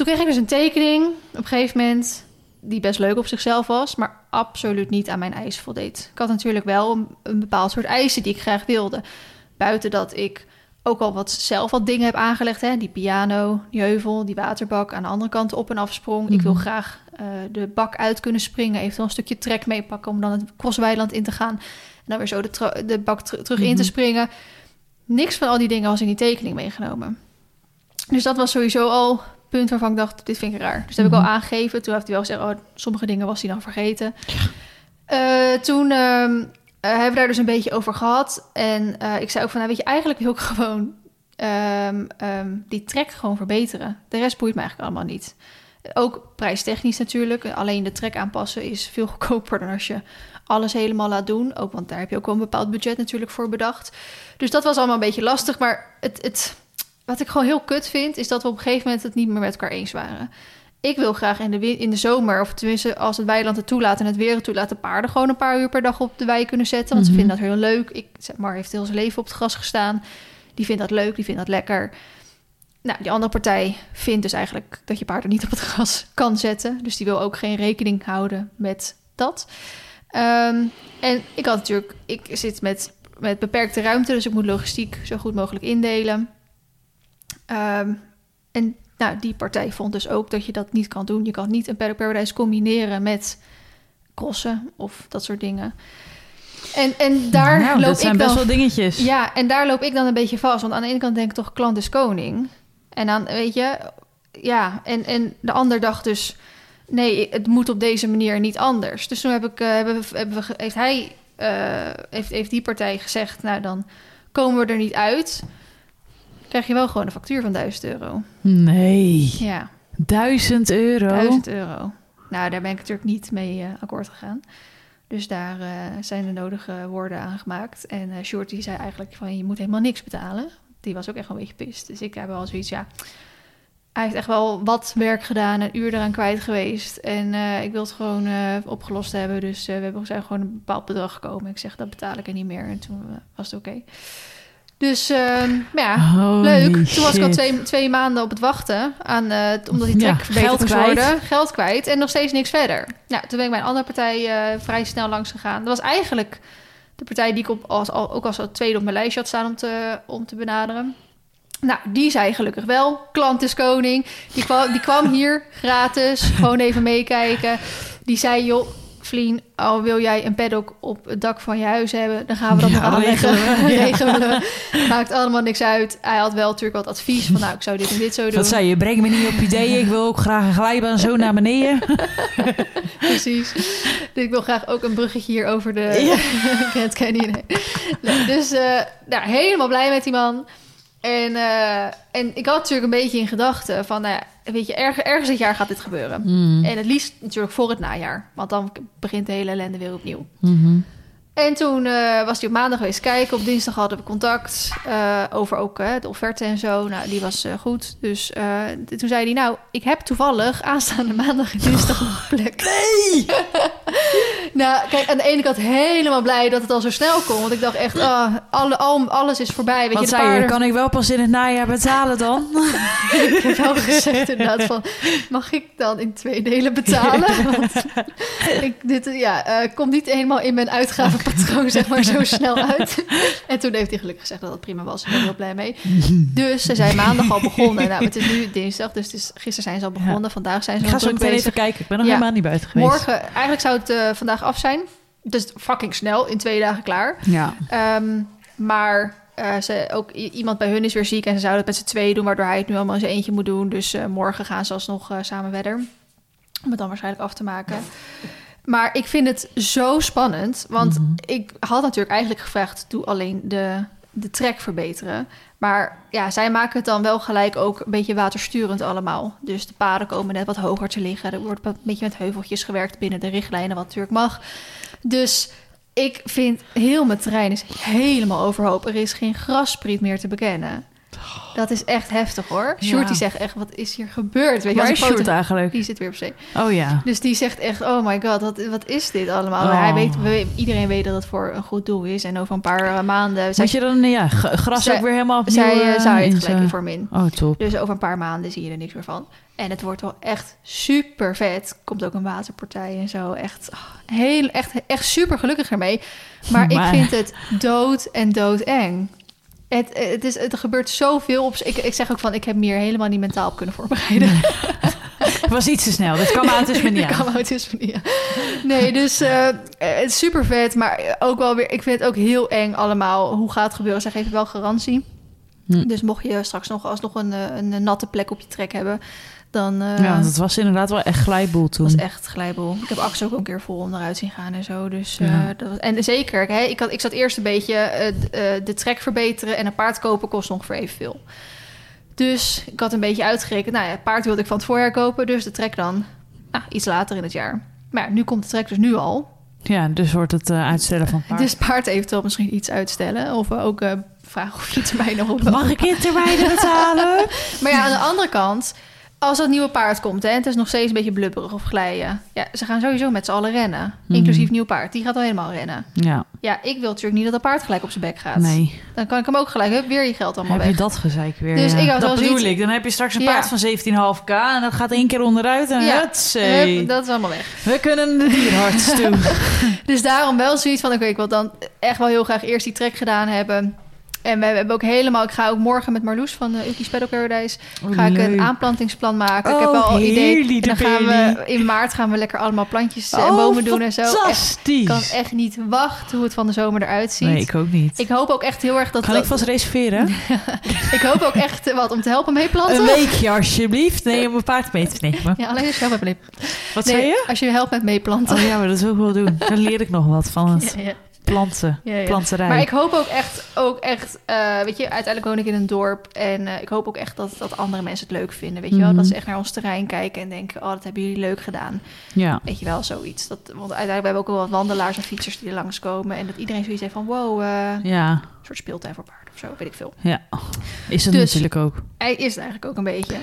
Toen kreeg ik dus een tekening op een gegeven moment... die best leuk op zichzelf was... maar absoluut niet aan mijn eisen voldeed. Ik had natuurlijk wel een, een bepaald soort eisen die ik graag wilde. Buiten dat ik ook al wat zelf wat dingen heb aangelegd. Hè? Die piano, die heuvel, die waterbak... aan de andere kant op en afsprong. Ik wil Mhm. graag eh, de bak uit kunnen springen... eventueel een stukje trek meepakken... om dan het crossweiland in te gaan... en dan weer zo de, de bak ter- terug in te Mhm. springen. Niks van al die dingen was in die tekening meegenomen. Dus dat was sowieso al punt waarvan ik dacht, dit vind ik raar. Dus dat heb ik Mhm. al aangegeven. Toen heeft hij wel gezegd, oh, sommige dingen was hij dan vergeten. Eh, toen ehm, eh, hebben we daar dus een beetje over gehad. En eh, ik zei ook van, nou, weet je, eigenlijk wil ik gewoon ehm, ehm, die trek gewoon verbeteren. De rest boeit me eigenlijk allemaal niet. Ook prijstechnisch natuurlijk. Alleen de trek aanpassen is veel goedkoper dan als je alles helemaal laat doen. Ook want daar heb je ook wel een bepaald budget natuurlijk voor bedacht. Dus dat was allemaal een beetje lastig. Maar het, het, wat ik gewoon heel kut vind, is dat we op een gegeven moment het niet meer met elkaar eens waren. Ik wil graag in de, in de zomer, of tenminste als het weiland het toelaat en het weer het toelaat, de paarden gewoon een paar uur per dag op de wei kunnen zetten. Want Mhm. ze vinden dat heel leuk. Ik, zeg maar, heeft heel zijn leven op het gras gestaan. Die vindt dat leuk, die vindt dat lekker. Nou, die andere partij vindt dus eigenlijk dat je paarden niet op het gras kan zetten. Dus die wil ook geen rekening houden met dat. Ehm, en ik had natuurlijk, ik zit met, met beperkte ruimte, dus ik moet logistiek zo goed mogelijk indelen. Ehm, en nou, die partij vond dus ook dat je dat niet kan doen. Je kan niet een Paddock Paradise combineren met crossen of dat soort dingen. En, en daar nou, loop dat zijn ik best dan... wel dingetjes. Ja, en daar loop ik dan een beetje vast. Want aan de ene kant denk ik toch, klant is koning. En dan, weet je, ja. En, en de ander dacht dus, nee, het moet op deze manier niet anders. Dus toen heb ik, eh, hebben hebben heeft hij, eh, heeft, heeft die partij gezegd, nou dan komen we er niet uit. Krijg je wel gewoon een factuur van 1000 euro. Nee, Ja, duizend euro. 1000 euro. Nou, daar ben ik natuurlijk niet mee eh, akkoord gegaan. Dus daar eh, zijn de nodige woorden aan gemaakt. En eh Short die zei eigenlijk van je moet helemaal niks betalen. Die was ook echt een beetje pist. Dus ik heb wel zoiets, ja. Hij heeft echt wel wat werk gedaan, een uur eraan kwijt geweest. En ik wil het gewoon opgelost hebben. Dus we hebben, zijn gewoon een bepaald bedrag gekomen. Ik zeg, dat betaal ik er niet meer. En toen was het oké. Dus, ehm, ja, Holy leuk. Toen was ik al twee, twee maanden op het wachten. Aan, eh, omdat die Ja, trek verbeterd moest kwijt. worden. Geld kwijt. En nog steeds niks verder. Nou, toen ben ik bij een andere partij eh, vrij snel langs gegaan. Dat was eigenlijk de partij die ik op, als, al, ook als tweede op mijn lijstje had staan om te, om te benaderen. Nou, die zei gelukkig wel. Klant is koning. Die kwam, die kwam hier gratis. Gewoon even meekijken. Die zei, joh, Vlien, al wil jij een paddock op het dak van je huis hebben, dan gaan we dat Ja, nog aanleggen. regelen ja. Maakt allemaal niks uit. Hij had wel natuurlijk wat advies van, nou, ik zou dit en dit zo doen. Wat zei je? Breng me niet op ideeën. Ik wil ook graag een glijbaan zo naar beneden. Precies. Dus ik wil graag ook een bruggetje hier over de Ja. Grand Canyon. heen. Nee, dus eh, nou, helemaal blij met die man. En, eh, en ik had natuurlijk een beetje in gedachten van, nou weet je, erg, ergens dit jaar gaat dit gebeuren. Mm. En het liefst natuurlijk voor het najaar. Want dan begint de hele ellende weer opnieuw. Mhm. En toen eh, was hij op maandag geweest kijken. Op dinsdag hadden we contact eh, over ook eh, de offerte en zo. Nou, die was goed. Dus toen zei hij, nou, ik heb toevallig aanstaande maandag en dinsdag nog een plek. Nee! Nou, kijk, aan de ene kant helemaal blij dat het al zo snel kon. Want ik dacht echt, ah, alle, al, alles is voorbij. Weet Wat je, de paarden... Kan ik wel pas in het najaar betalen dan? Ik heb wel gezegd inderdaad van... mag ik dan in twee delen betalen? Want ik, dit ja, komt niet helemaal in mijn uitgavenpatroon zeg maar zo snel uit. En toen heeft hij gelukkig gezegd dat het prima was. Ik ben er heel blij mee. Dus ze zijn maandag al begonnen. Nou, het is nu dinsdag, dus het is, gisteren zijn ze al begonnen. Vandaag zijn ze Ik ga nog zo meteen even kijken. Ik ben nog Ja. helemaal niet buiten geweest. Morgen, eigenlijk zou het eh, vandaag af zijn. Dus fucking snel, in twee dagen klaar. Ja. Ehm, maar eh, ze, ook iemand bij hun is weer ziek en ze zouden het met z'n tweeën doen, waardoor hij het nu allemaal in zijn eentje moet doen. Dus eh, morgen gaan ze alsnog eh, samen verder. Om het dan waarschijnlijk af te maken. Maar ik vind het zo spannend. Want Mhm. ik had natuurlijk eigenlijk gevraagd: doe alleen de, de trek verbeteren. Maar ja, zij maken het dan wel gelijk ook een beetje watersturend allemaal. Dus de paden komen net wat hoger te liggen. Er wordt een beetje met heuveltjes gewerkt binnen de richtlijnen, wat natuurlijk mag. Dus ik vind heel mijn terrein is helemaal overhoop. Er is geen grasspriet meer te bekennen. Dat is echt heftig hoor. Ja. Sjoerd die zegt echt, wat is hier gebeurd? Weet je, Waar is Sjoerd eigenlijk? Die zit weer op zee. Oh ja. Dus die zegt echt, oh my god, wat, wat is dit allemaal? Oh. Hij weet, we- iedereen weet dat het voor een goed doel is. En over een paar eh, maanden... Moet je dan ja, gras Zij- ook weer helemaal opnieuw zij eh, eh, het gelijk voor min. Oh, top. Dus over een paar maanden zie je er niks meer van. En het wordt wel echt super vet. Komt ook een waterpartij en zo. Echt, oh, heel, echt, echt super gelukkig ermee. Maar, Maar- ik vind het dood en doodeng. Het, het, is, het gebeurt zoveel. Op, ik, ik zeg ook van, ik heb me hier helemaal niet mentaal op kunnen voorbereiden. Het was iets te snel. Dat kan autisme niet Ik kan niet aan. Nee, dus eh, het is super vet. Maar ook wel weer, ik vind het ook heel eng allemaal. Hoe gaat het gebeuren? Zij geven wel garantie. Hm. Dus mocht je straks nog alsnog een, eh, een natte plek op je trek hebben... dan eh, Ja, het was inderdaad wel echt glijboel toen. was echt glijbol. Ik heb Axel ook een keer vol onderuit zien gaan en zo. Dus, eh, Ja. dat was, en zeker, hè, ik, had, ik zat eerst een beetje eh, de trek verbeteren... en een paard kopen kost ongeveer evenveel. Dus ik had een beetje uitgerekend. Nou ja, het paard wilde ik van het voorjaar kopen, dus de trek dan nou, iets later in het jaar. Maar ja, nu komt de trek dus nu al. Ja, dus wordt het uitstellen van paard. Dus paard eventueel misschien iets uitstellen. Of ook vragen of je termijn nog op Mag ik in termijnen betalen? Maar ja, aan de andere kant, als dat nieuwe paard komt... Hè, het is nog steeds een beetje blubberig of glijden... Ja, ze gaan sowieso met z'n allen rennen. Mhm. Inclusief nieuw paard. Die gaat al helemaal rennen. ja, Ja, ik wil natuurlijk niet dat dat paard gelijk op zijn bek gaat. nee. Dan kan ik hem ook gelijk, hup, weer je geld allemaal Heb weg. je dat gezeik weer? Dus ja. ik had dat bedoel zoiets- ik. Dan heb je straks een paard van 17,5k en dat gaat één keer onderuit en Ja. Hup, dat is allemaal weg. We kunnen de dierarts toe. Dus daarom wel zoiets van... oké, ik wil dan echt wel heel graag eerst die trek gedaan hebben... En we hebben ook helemaal... Ik ga ook morgen met Marloes van uh, Uki's Paddock Paradise... ga ik een aanplantingsplan maken. ik heb Oh, al idee. heerly En dan gaan we in maart gaan we lekker allemaal plantjes en Oh, bomen doen en zo. Fantastisch. ik kan echt niet wachten hoe het van de zomer eruit ziet. nee, ik ook niet. Ik hoop ook echt heel erg dat... kan ik vast reserveren? ik hoop ook echt eh, wat om te helpen mee planten. Een weekje alsjeblieft. Nee, om een paard mee te nemen. Ja, alleen als je helpt met. Wat Nee, zei je? Als je helpt met meeplanten. Oh ja, maar dat wil ik wel doen. Dan leer ik nog wat van het Ja, ja. Planten, Ja, ja. planterij. Maar ik hoop ook echt, ook echt eh, weet je, uiteindelijk woon ik in een dorp. En eh, ik hoop ook echt dat, dat andere mensen het leuk vinden. Weet je wel, Mhm. dat ze echt naar ons terrein kijken en denken: oh, dat hebben jullie leuk gedaan. Ja. Weet je wel, zoiets. Dat, want uiteindelijk hebben we ook wel wat wandelaars en fietsers die er langskomen. En dat iedereen zoiets heeft van: wow, eh, een Ja, soort speeltuin voor paarden of zo, weet ik veel. ja. Is het Dus- natuurlijk ook. Hij is het eigenlijk ook een beetje.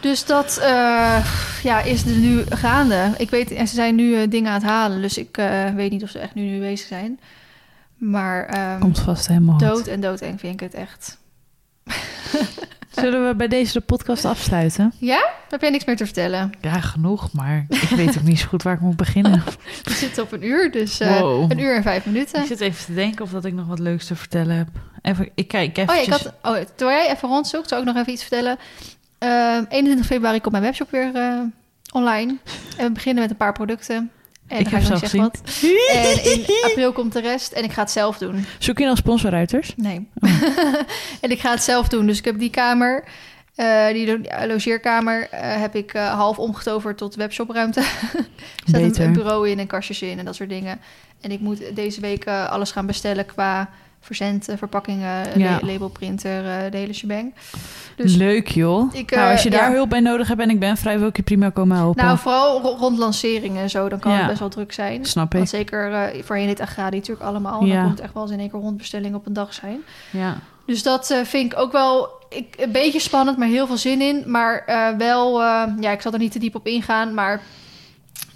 Dus dat eh, ja, is er nu gaande. Ik weet, en ze zijn nu eh, dingen aan het halen. Dus ik eh, weet niet of ze echt nu, nu bezig zijn. Maar ehm, Komt vast helemaal goed. dood en doodeng vind ik het echt. Zullen we bij deze de podcast afsluiten? Ja? Heb jij niks meer te vertellen? Ja, genoeg, maar ik weet ook niet zo goed waar ik moet beginnen. We zitten op een uur, dus eh, Wow. een uur en vijf minuten. Ik zit even te denken of dat ik nog wat leuks te vertellen heb. Even, ik kijk Oh ja, eventjes. ik had, oh, terwijl jij even rondzoekt, zou ik nog even iets vertellen. Ehm 21 februari komt mijn webshop weer eh, online. En we beginnen met een paar producten. En Ik dan ga heb zelf zeggen wat. En in april komt de rest en ik ga het zelf doen. Zoek je nog sponsorruiters? Nee. en ik ga het zelf doen. Dus ik heb die kamer, eh, die ja, logeerkamer, eh, heb ik eh, half omgetoverd tot webshopruimte. er staat een, een bureau in en kastjes in en dat soort dingen. En ik moet deze week eh, alles gaan bestellen qua verzend, eh, verpakkingen, Ja. la- labelprinter, eh, de hele shebang. Dus Leuk joh. Ik, nou, als je eh, daar ja. hulp bij nodig hebt en ik ben vrij, wil ik je prima komen helpen. nou, vooral ro- rond lanceringen en zo, dan kan Ja. het best wel druk zijn. Snap ik. Want zeker eh voorheen dit agradi natuurlijk allemaal. Dan komt echt wel eens in één keer rondbestellingen op een dag zijn. Ja. Dus dat vind ik ook wel ik, een beetje spannend, maar heel veel zin in. Maar wel, ja, ik zal er niet te diep op ingaan. Maar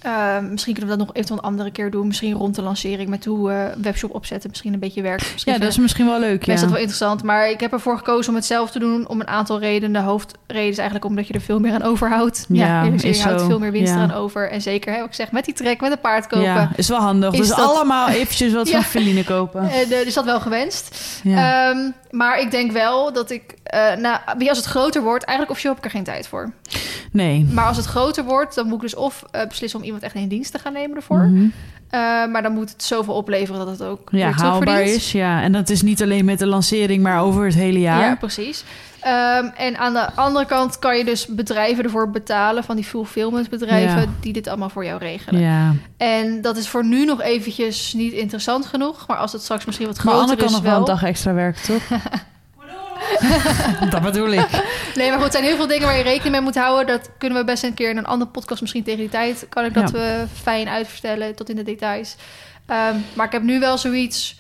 eh, misschien kunnen we dat nog eventueel een andere keer doen. Misschien rond de lancering met hoe webshop opzetten. Misschien een beetje werkt. Misschien ja, dat is misschien wel leuk. Ja. mensen dat wel interessant. Maar ik heb ervoor gekozen om het zelf te doen om een aantal redenen. De hoofdreden is eigenlijk omdat je er veel meer aan overhoudt. Ja, je, je is houdt veel meer winst Ja. eraan over. En zeker, hè, wat ik zeg, met die trek, met een paard kopen. Ja, is wel handig. Is dus dat- allemaal eventjes wat van Feline kopen. En, eh, is dat wel gewenst. Ja. Ehm, maar ik denk wel dat ik, eh nou, wie als het groter wordt, eigenlijk officieel heb ik er geen tijd voor. nee. Maar als het groter wordt, dan moet ik dus of eh, beslissen om iemand echt in dienst te gaan nemen ervoor. Mhm. Eh, maar dan moet het zoveel opleveren dat het ook Ja, haalbaar is. Ja. En dat is niet alleen met de lancering, maar over het hele jaar. Ja, precies. Ehm, en aan de andere kant kan je dus bedrijven ervoor betalen, van die fulfillment bedrijven, Ja. die dit allemaal voor jou regelen. Ja. En dat is voor nu nog eventjes niet interessant genoeg. Maar als het straks misschien wat Maar Anne groter kan is nog wel een dag extra werken, toch? dat bedoel ik. Nee, maar goed, het zijn heel veel dingen waar je rekening mee moet houden. Dat kunnen we best een keer in een andere podcast, misschien tegen die tijd, kan ik dat Ja. we fijn uitvertellen tot in de details. Ehm, maar ik heb nu wel zoiets.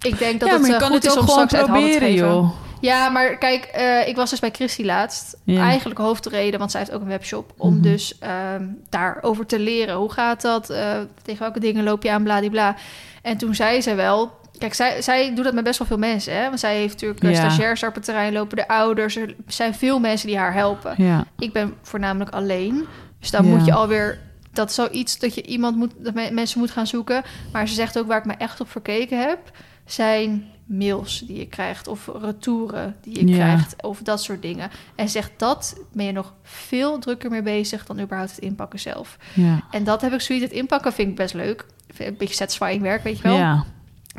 Ik denk dat ja, het maar je eh, kan goed het is om gewoon straks uit handen te proberen, geven. joh. Ja, maar kijk, eh, ik was dus bij Christy laatst. Ja. Eigenlijk hoofdreden, want zij heeft ook een webshop. Om Mhm. dus ehm, daarover te leren. Hoe gaat dat? Eh, tegen welke dingen loop je aan? Bladibla. En toen zei ze wel... Kijk, zij, zij doet dat met best wel veel mensen. Hè? Want zij heeft natuurlijk eh, Ja. stagiairs daar op het terrein lopen. De ouders. Er zijn veel mensen die haar helpen. Ja. Ik ben voornamelijk alleen. Dus dan moet je alweer... Dat is zoiets dat je iemand moet... Dat me- mensen moet gaan zoeken. Maar ze zegt ook waar ik me echt op verkeken heb... zijn mails die je krijgt of retouren die je Ja. krijgt of dat soort dingen. En zegt dat ben je nog veel drukker mee bezig dan überhaupt het inpakken zelf. Ja. En dat heb ik zoiets. Het inpakken vind ik best leuk. Een beetje satisfying werk, weet je wel. Ja. Een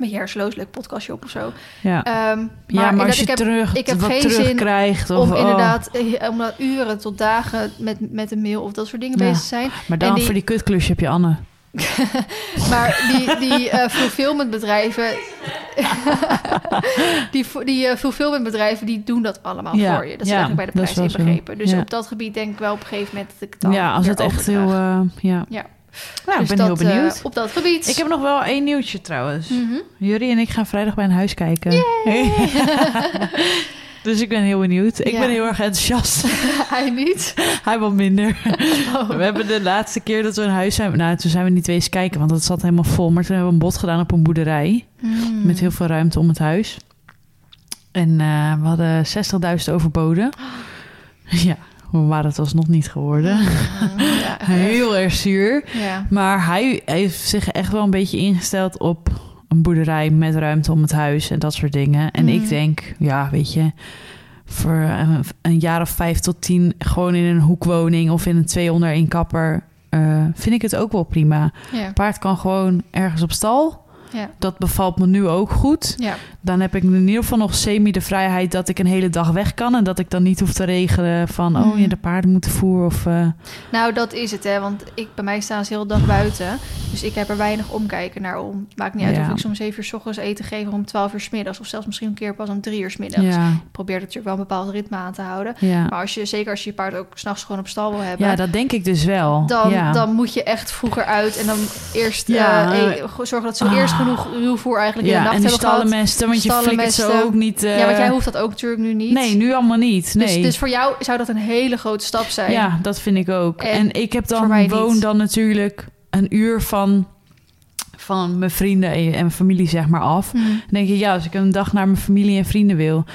beetje hersenloos, leuk podcastje op of zo. Ja. Ehm, ja, maar als je ik heb, terug, ik heb wat geen zin terugkrijgt... Of, om oh. inderdaad eh, om dan uren tot dagen met, met een mail of dat soort dingen bezig te zijn. Maar dan die- voor die kutklusje heb je Anne. Maar die, die eh fulfillmentbedrijven... die die eh, fulfillmentbedrijven, die doen dat allemaal Ja, voor je. Dat is ja, eigenlijk bij de prijs inbegrepen. Dus Ja. op dat gebied denk ik wel op een gegeven moment... dat ik het dan Ja, als het echt heel... eh, ja. Ja. Nou, Dus ik ben dat, heel benieuwd. op dat gebied. Ik heb nog wel één nieuwtje trouwens. Jullie en ik gaan vrijdag bij een huis kijken. dus ik ben heel benieuwd. Ik Ja. ben heel erg enthousiast. Hij niet. Hij wat minder. Oh. We hebben de laatste keer dat we een huis zijn... Nou, toen zijn we niet eens kijken, want het zat helemaal vol. Maar toen hebben we een bod gedaan op een boerderij. Hmm. Met heel veel ruimte om het huis. En eh, we hadden 60.000 overboden. Ja, hoe waren het alsnog niet geworden. Hmm, Ja, Heel erg zuur. ja. Maar hij heeft zich echt wel een beetje ingesteld op een boerderij met ruimte om het huis en dat soort dingen. En Mhm. ik denk, ja, weet je, voor een, een jaar of vijf tot tien gewoon in een hoekwoning of in een twee onder één kapper, eh, vind ik het ook wel prima. Ja. Paard kan gewoon ergens op stal. Ja. Dat bevalt me nu ook goed. Ja. Dan heb ik in ieder geval nog semi de vrijheid dat ik een hele dag weg kan. En dat ik dan niet hoef te regelen van, oh, Mhm. je de paarden moeten voeren. Of, eh, Nou, dat is het, hè. Want ik, bij mij staan ze heel de dag buiten. Dus ik heb er weinig omkijken naar om. Maakt niet uit Ja. of ik soms 7 uur s ochtends eten geef om 12 uur s middags. Of zelfs misschien een keer pas om 3 uur s middags. Ik probeer natuurlijk wel een bepaald ritme aan te houden. Maar als je, zeker als je je paard ook s'nachts gewoon op stal wil hebben... ja, dat denk ik dus wel. dan, ja. dan moet je echt vroeger uit en dan eerst eh, eh, zorgen dat ze Ah. eerst genoeg ruwvoer eigenlijk in de ja, nacht en die hebben gehad. stallenmesten, want je flikkert ze ook niet... eh, Ja, want jij hoeft dat ook natuurlijk nu niet. Nee, nu allemaal niet. Nee. Dus, dus voor jou zou dat een hele grote stap zijn. Ja, dat vind ik ook. En En, ik heb dan niet. woon dan natuurlijk een uur van, van mijn vrienden en familie zeg maar af. Hm. Dan denk je, ja, als ik een dag naar mijn familie en vrienden wil,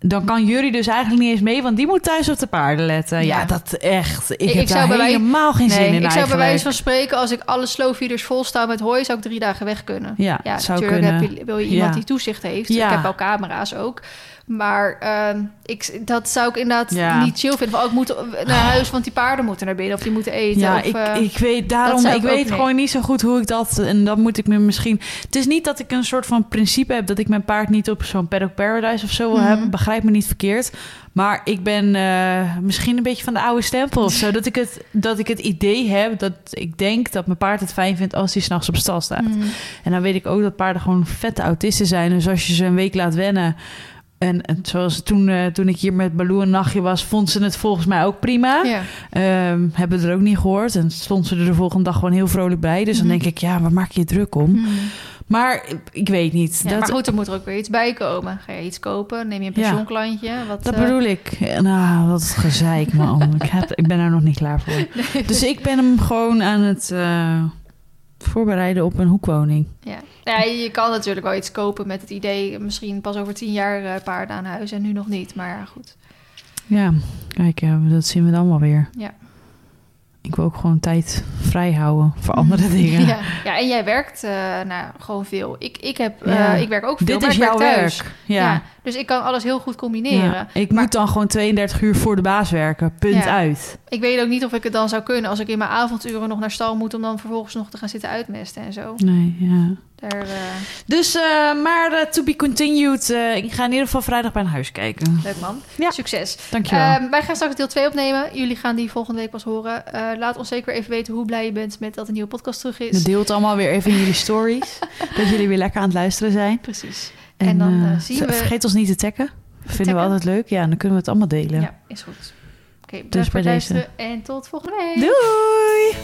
dan kan jullie dus eigenlijk niet eens mee, want die moet thuis op de paarden letten. Ja, Ja. dat echt. Ik, Ik- heb ik daar bij helemaal geen zin Nee, in ik zou bij wijze van spreken, als ik alle slowfeeders vol sta met hooi, zou ik drie dagen weg kunnen. Ja, Ja, zou natuurlijk kunnen. heb je, wil je iemand Ja. die toezicht heeft. Ja. Ik heb wel camera's ook. Maar ehm, ik, dat zou ik inderdaad Ja. niet chill vinden. Van, oh, ik moet naar huis, want die paarden moeten naar binnen. Of die moeten eten. Ja, of, ik, eh, ik weet daarom, ik ik ook weet niet. gewoon niet zo goed hoe ik dat. En dat moet ik me misschien. Het is niet dat ik een soort van principe heb dat ik mijn paard niet op zo'n paddock paradise of zo wil Mhm. hebben. Begrijp me niet verkeerd. Maar ik ben eh, misschien een beetje van de oude stempel of zo. Dat ik, het, dat ik het idee heb dat ik denk dat mijn paard het fijn vindt als hij s'nachts op stal staat. mm, En dan weet ik ook dat paarden gewoon vette autisten zijn. Dus als je ze een week laat wennen. En, en zoals toen, eh, toen ik hier met Baloo een nachtje was, vond ze het volgens mij ook prima. ja. Ehm, hebben we er ook niet gehoord. En stond ze er de volgende dag gewoon heel vrolijk bij. Dus Mhm. dan denk ik, ja, waar maak je je druk om? Mm. Maar ik weet niet. Ja, dat, maar goed, er moet er ook weer iets bij komen. Ga je iets kopen? Neem je een Ja. pensioenklantje? Wat, dat eh, bedoel ik. Nou, is gezeik, man. ik, heb, ik ben daar nog niet klaar voor. Dus ik ben hem gewoon aan het eh, voorbereiden op een hoekwoning. Ja. ja, je kan natuurlijk wel iets kopen met het idee... misschien pas over tien jaar eh, paarden aan huis en nu nog niet. Maar goed. Ja, kijk, ja, dat zien we dan wel weer. Ja. Ik wil ook gewoon tijd vrij houden voor andere dingen. Ja, ja en jij werkt eh, nou, gewoon veel. Ik, ik, heb, eh, ik werk ook veel, Dit maar is ik werk jouw thuis. werk. Ja. Dus ik kan alles heel goed combineren. Ja. Ik Maar- moet dan gewoon 32 uur voor de baas werken. Punt Ja. uit. Ik weet ook niet of ik het dan zou kunnen... als ik in mijn avonduren nog naar stal moet... om dan vervolgens nog te gaan zitten uitmesten en zo. Nee, ja. Daar, eh, Dus, eh, maar eh, to be continued. ik ga in ieder geval vrijdag bij een huis kijken. leuk man. Ja. Succes. Dankjewel. Ehm, wij gaan straks deel 2 opnemen. Jullie gaan die volgende week pas horen. Laat ons zeker even weten hoe blij je bent met dat een nieuwe podcast terug is. Deelt allemaal weer even in jullie stories. dat jullie weer lekker aan het luisteren zijn. Precies. En dan, eh, eh, zien we- Vergeet ons niet te taggen. Vinden we altijd leuk. Ja, dan kunnen we het allemaal delen. Ja, is goed. Oké, bedankt voor bij het luisteren en tot volgende week. Doei!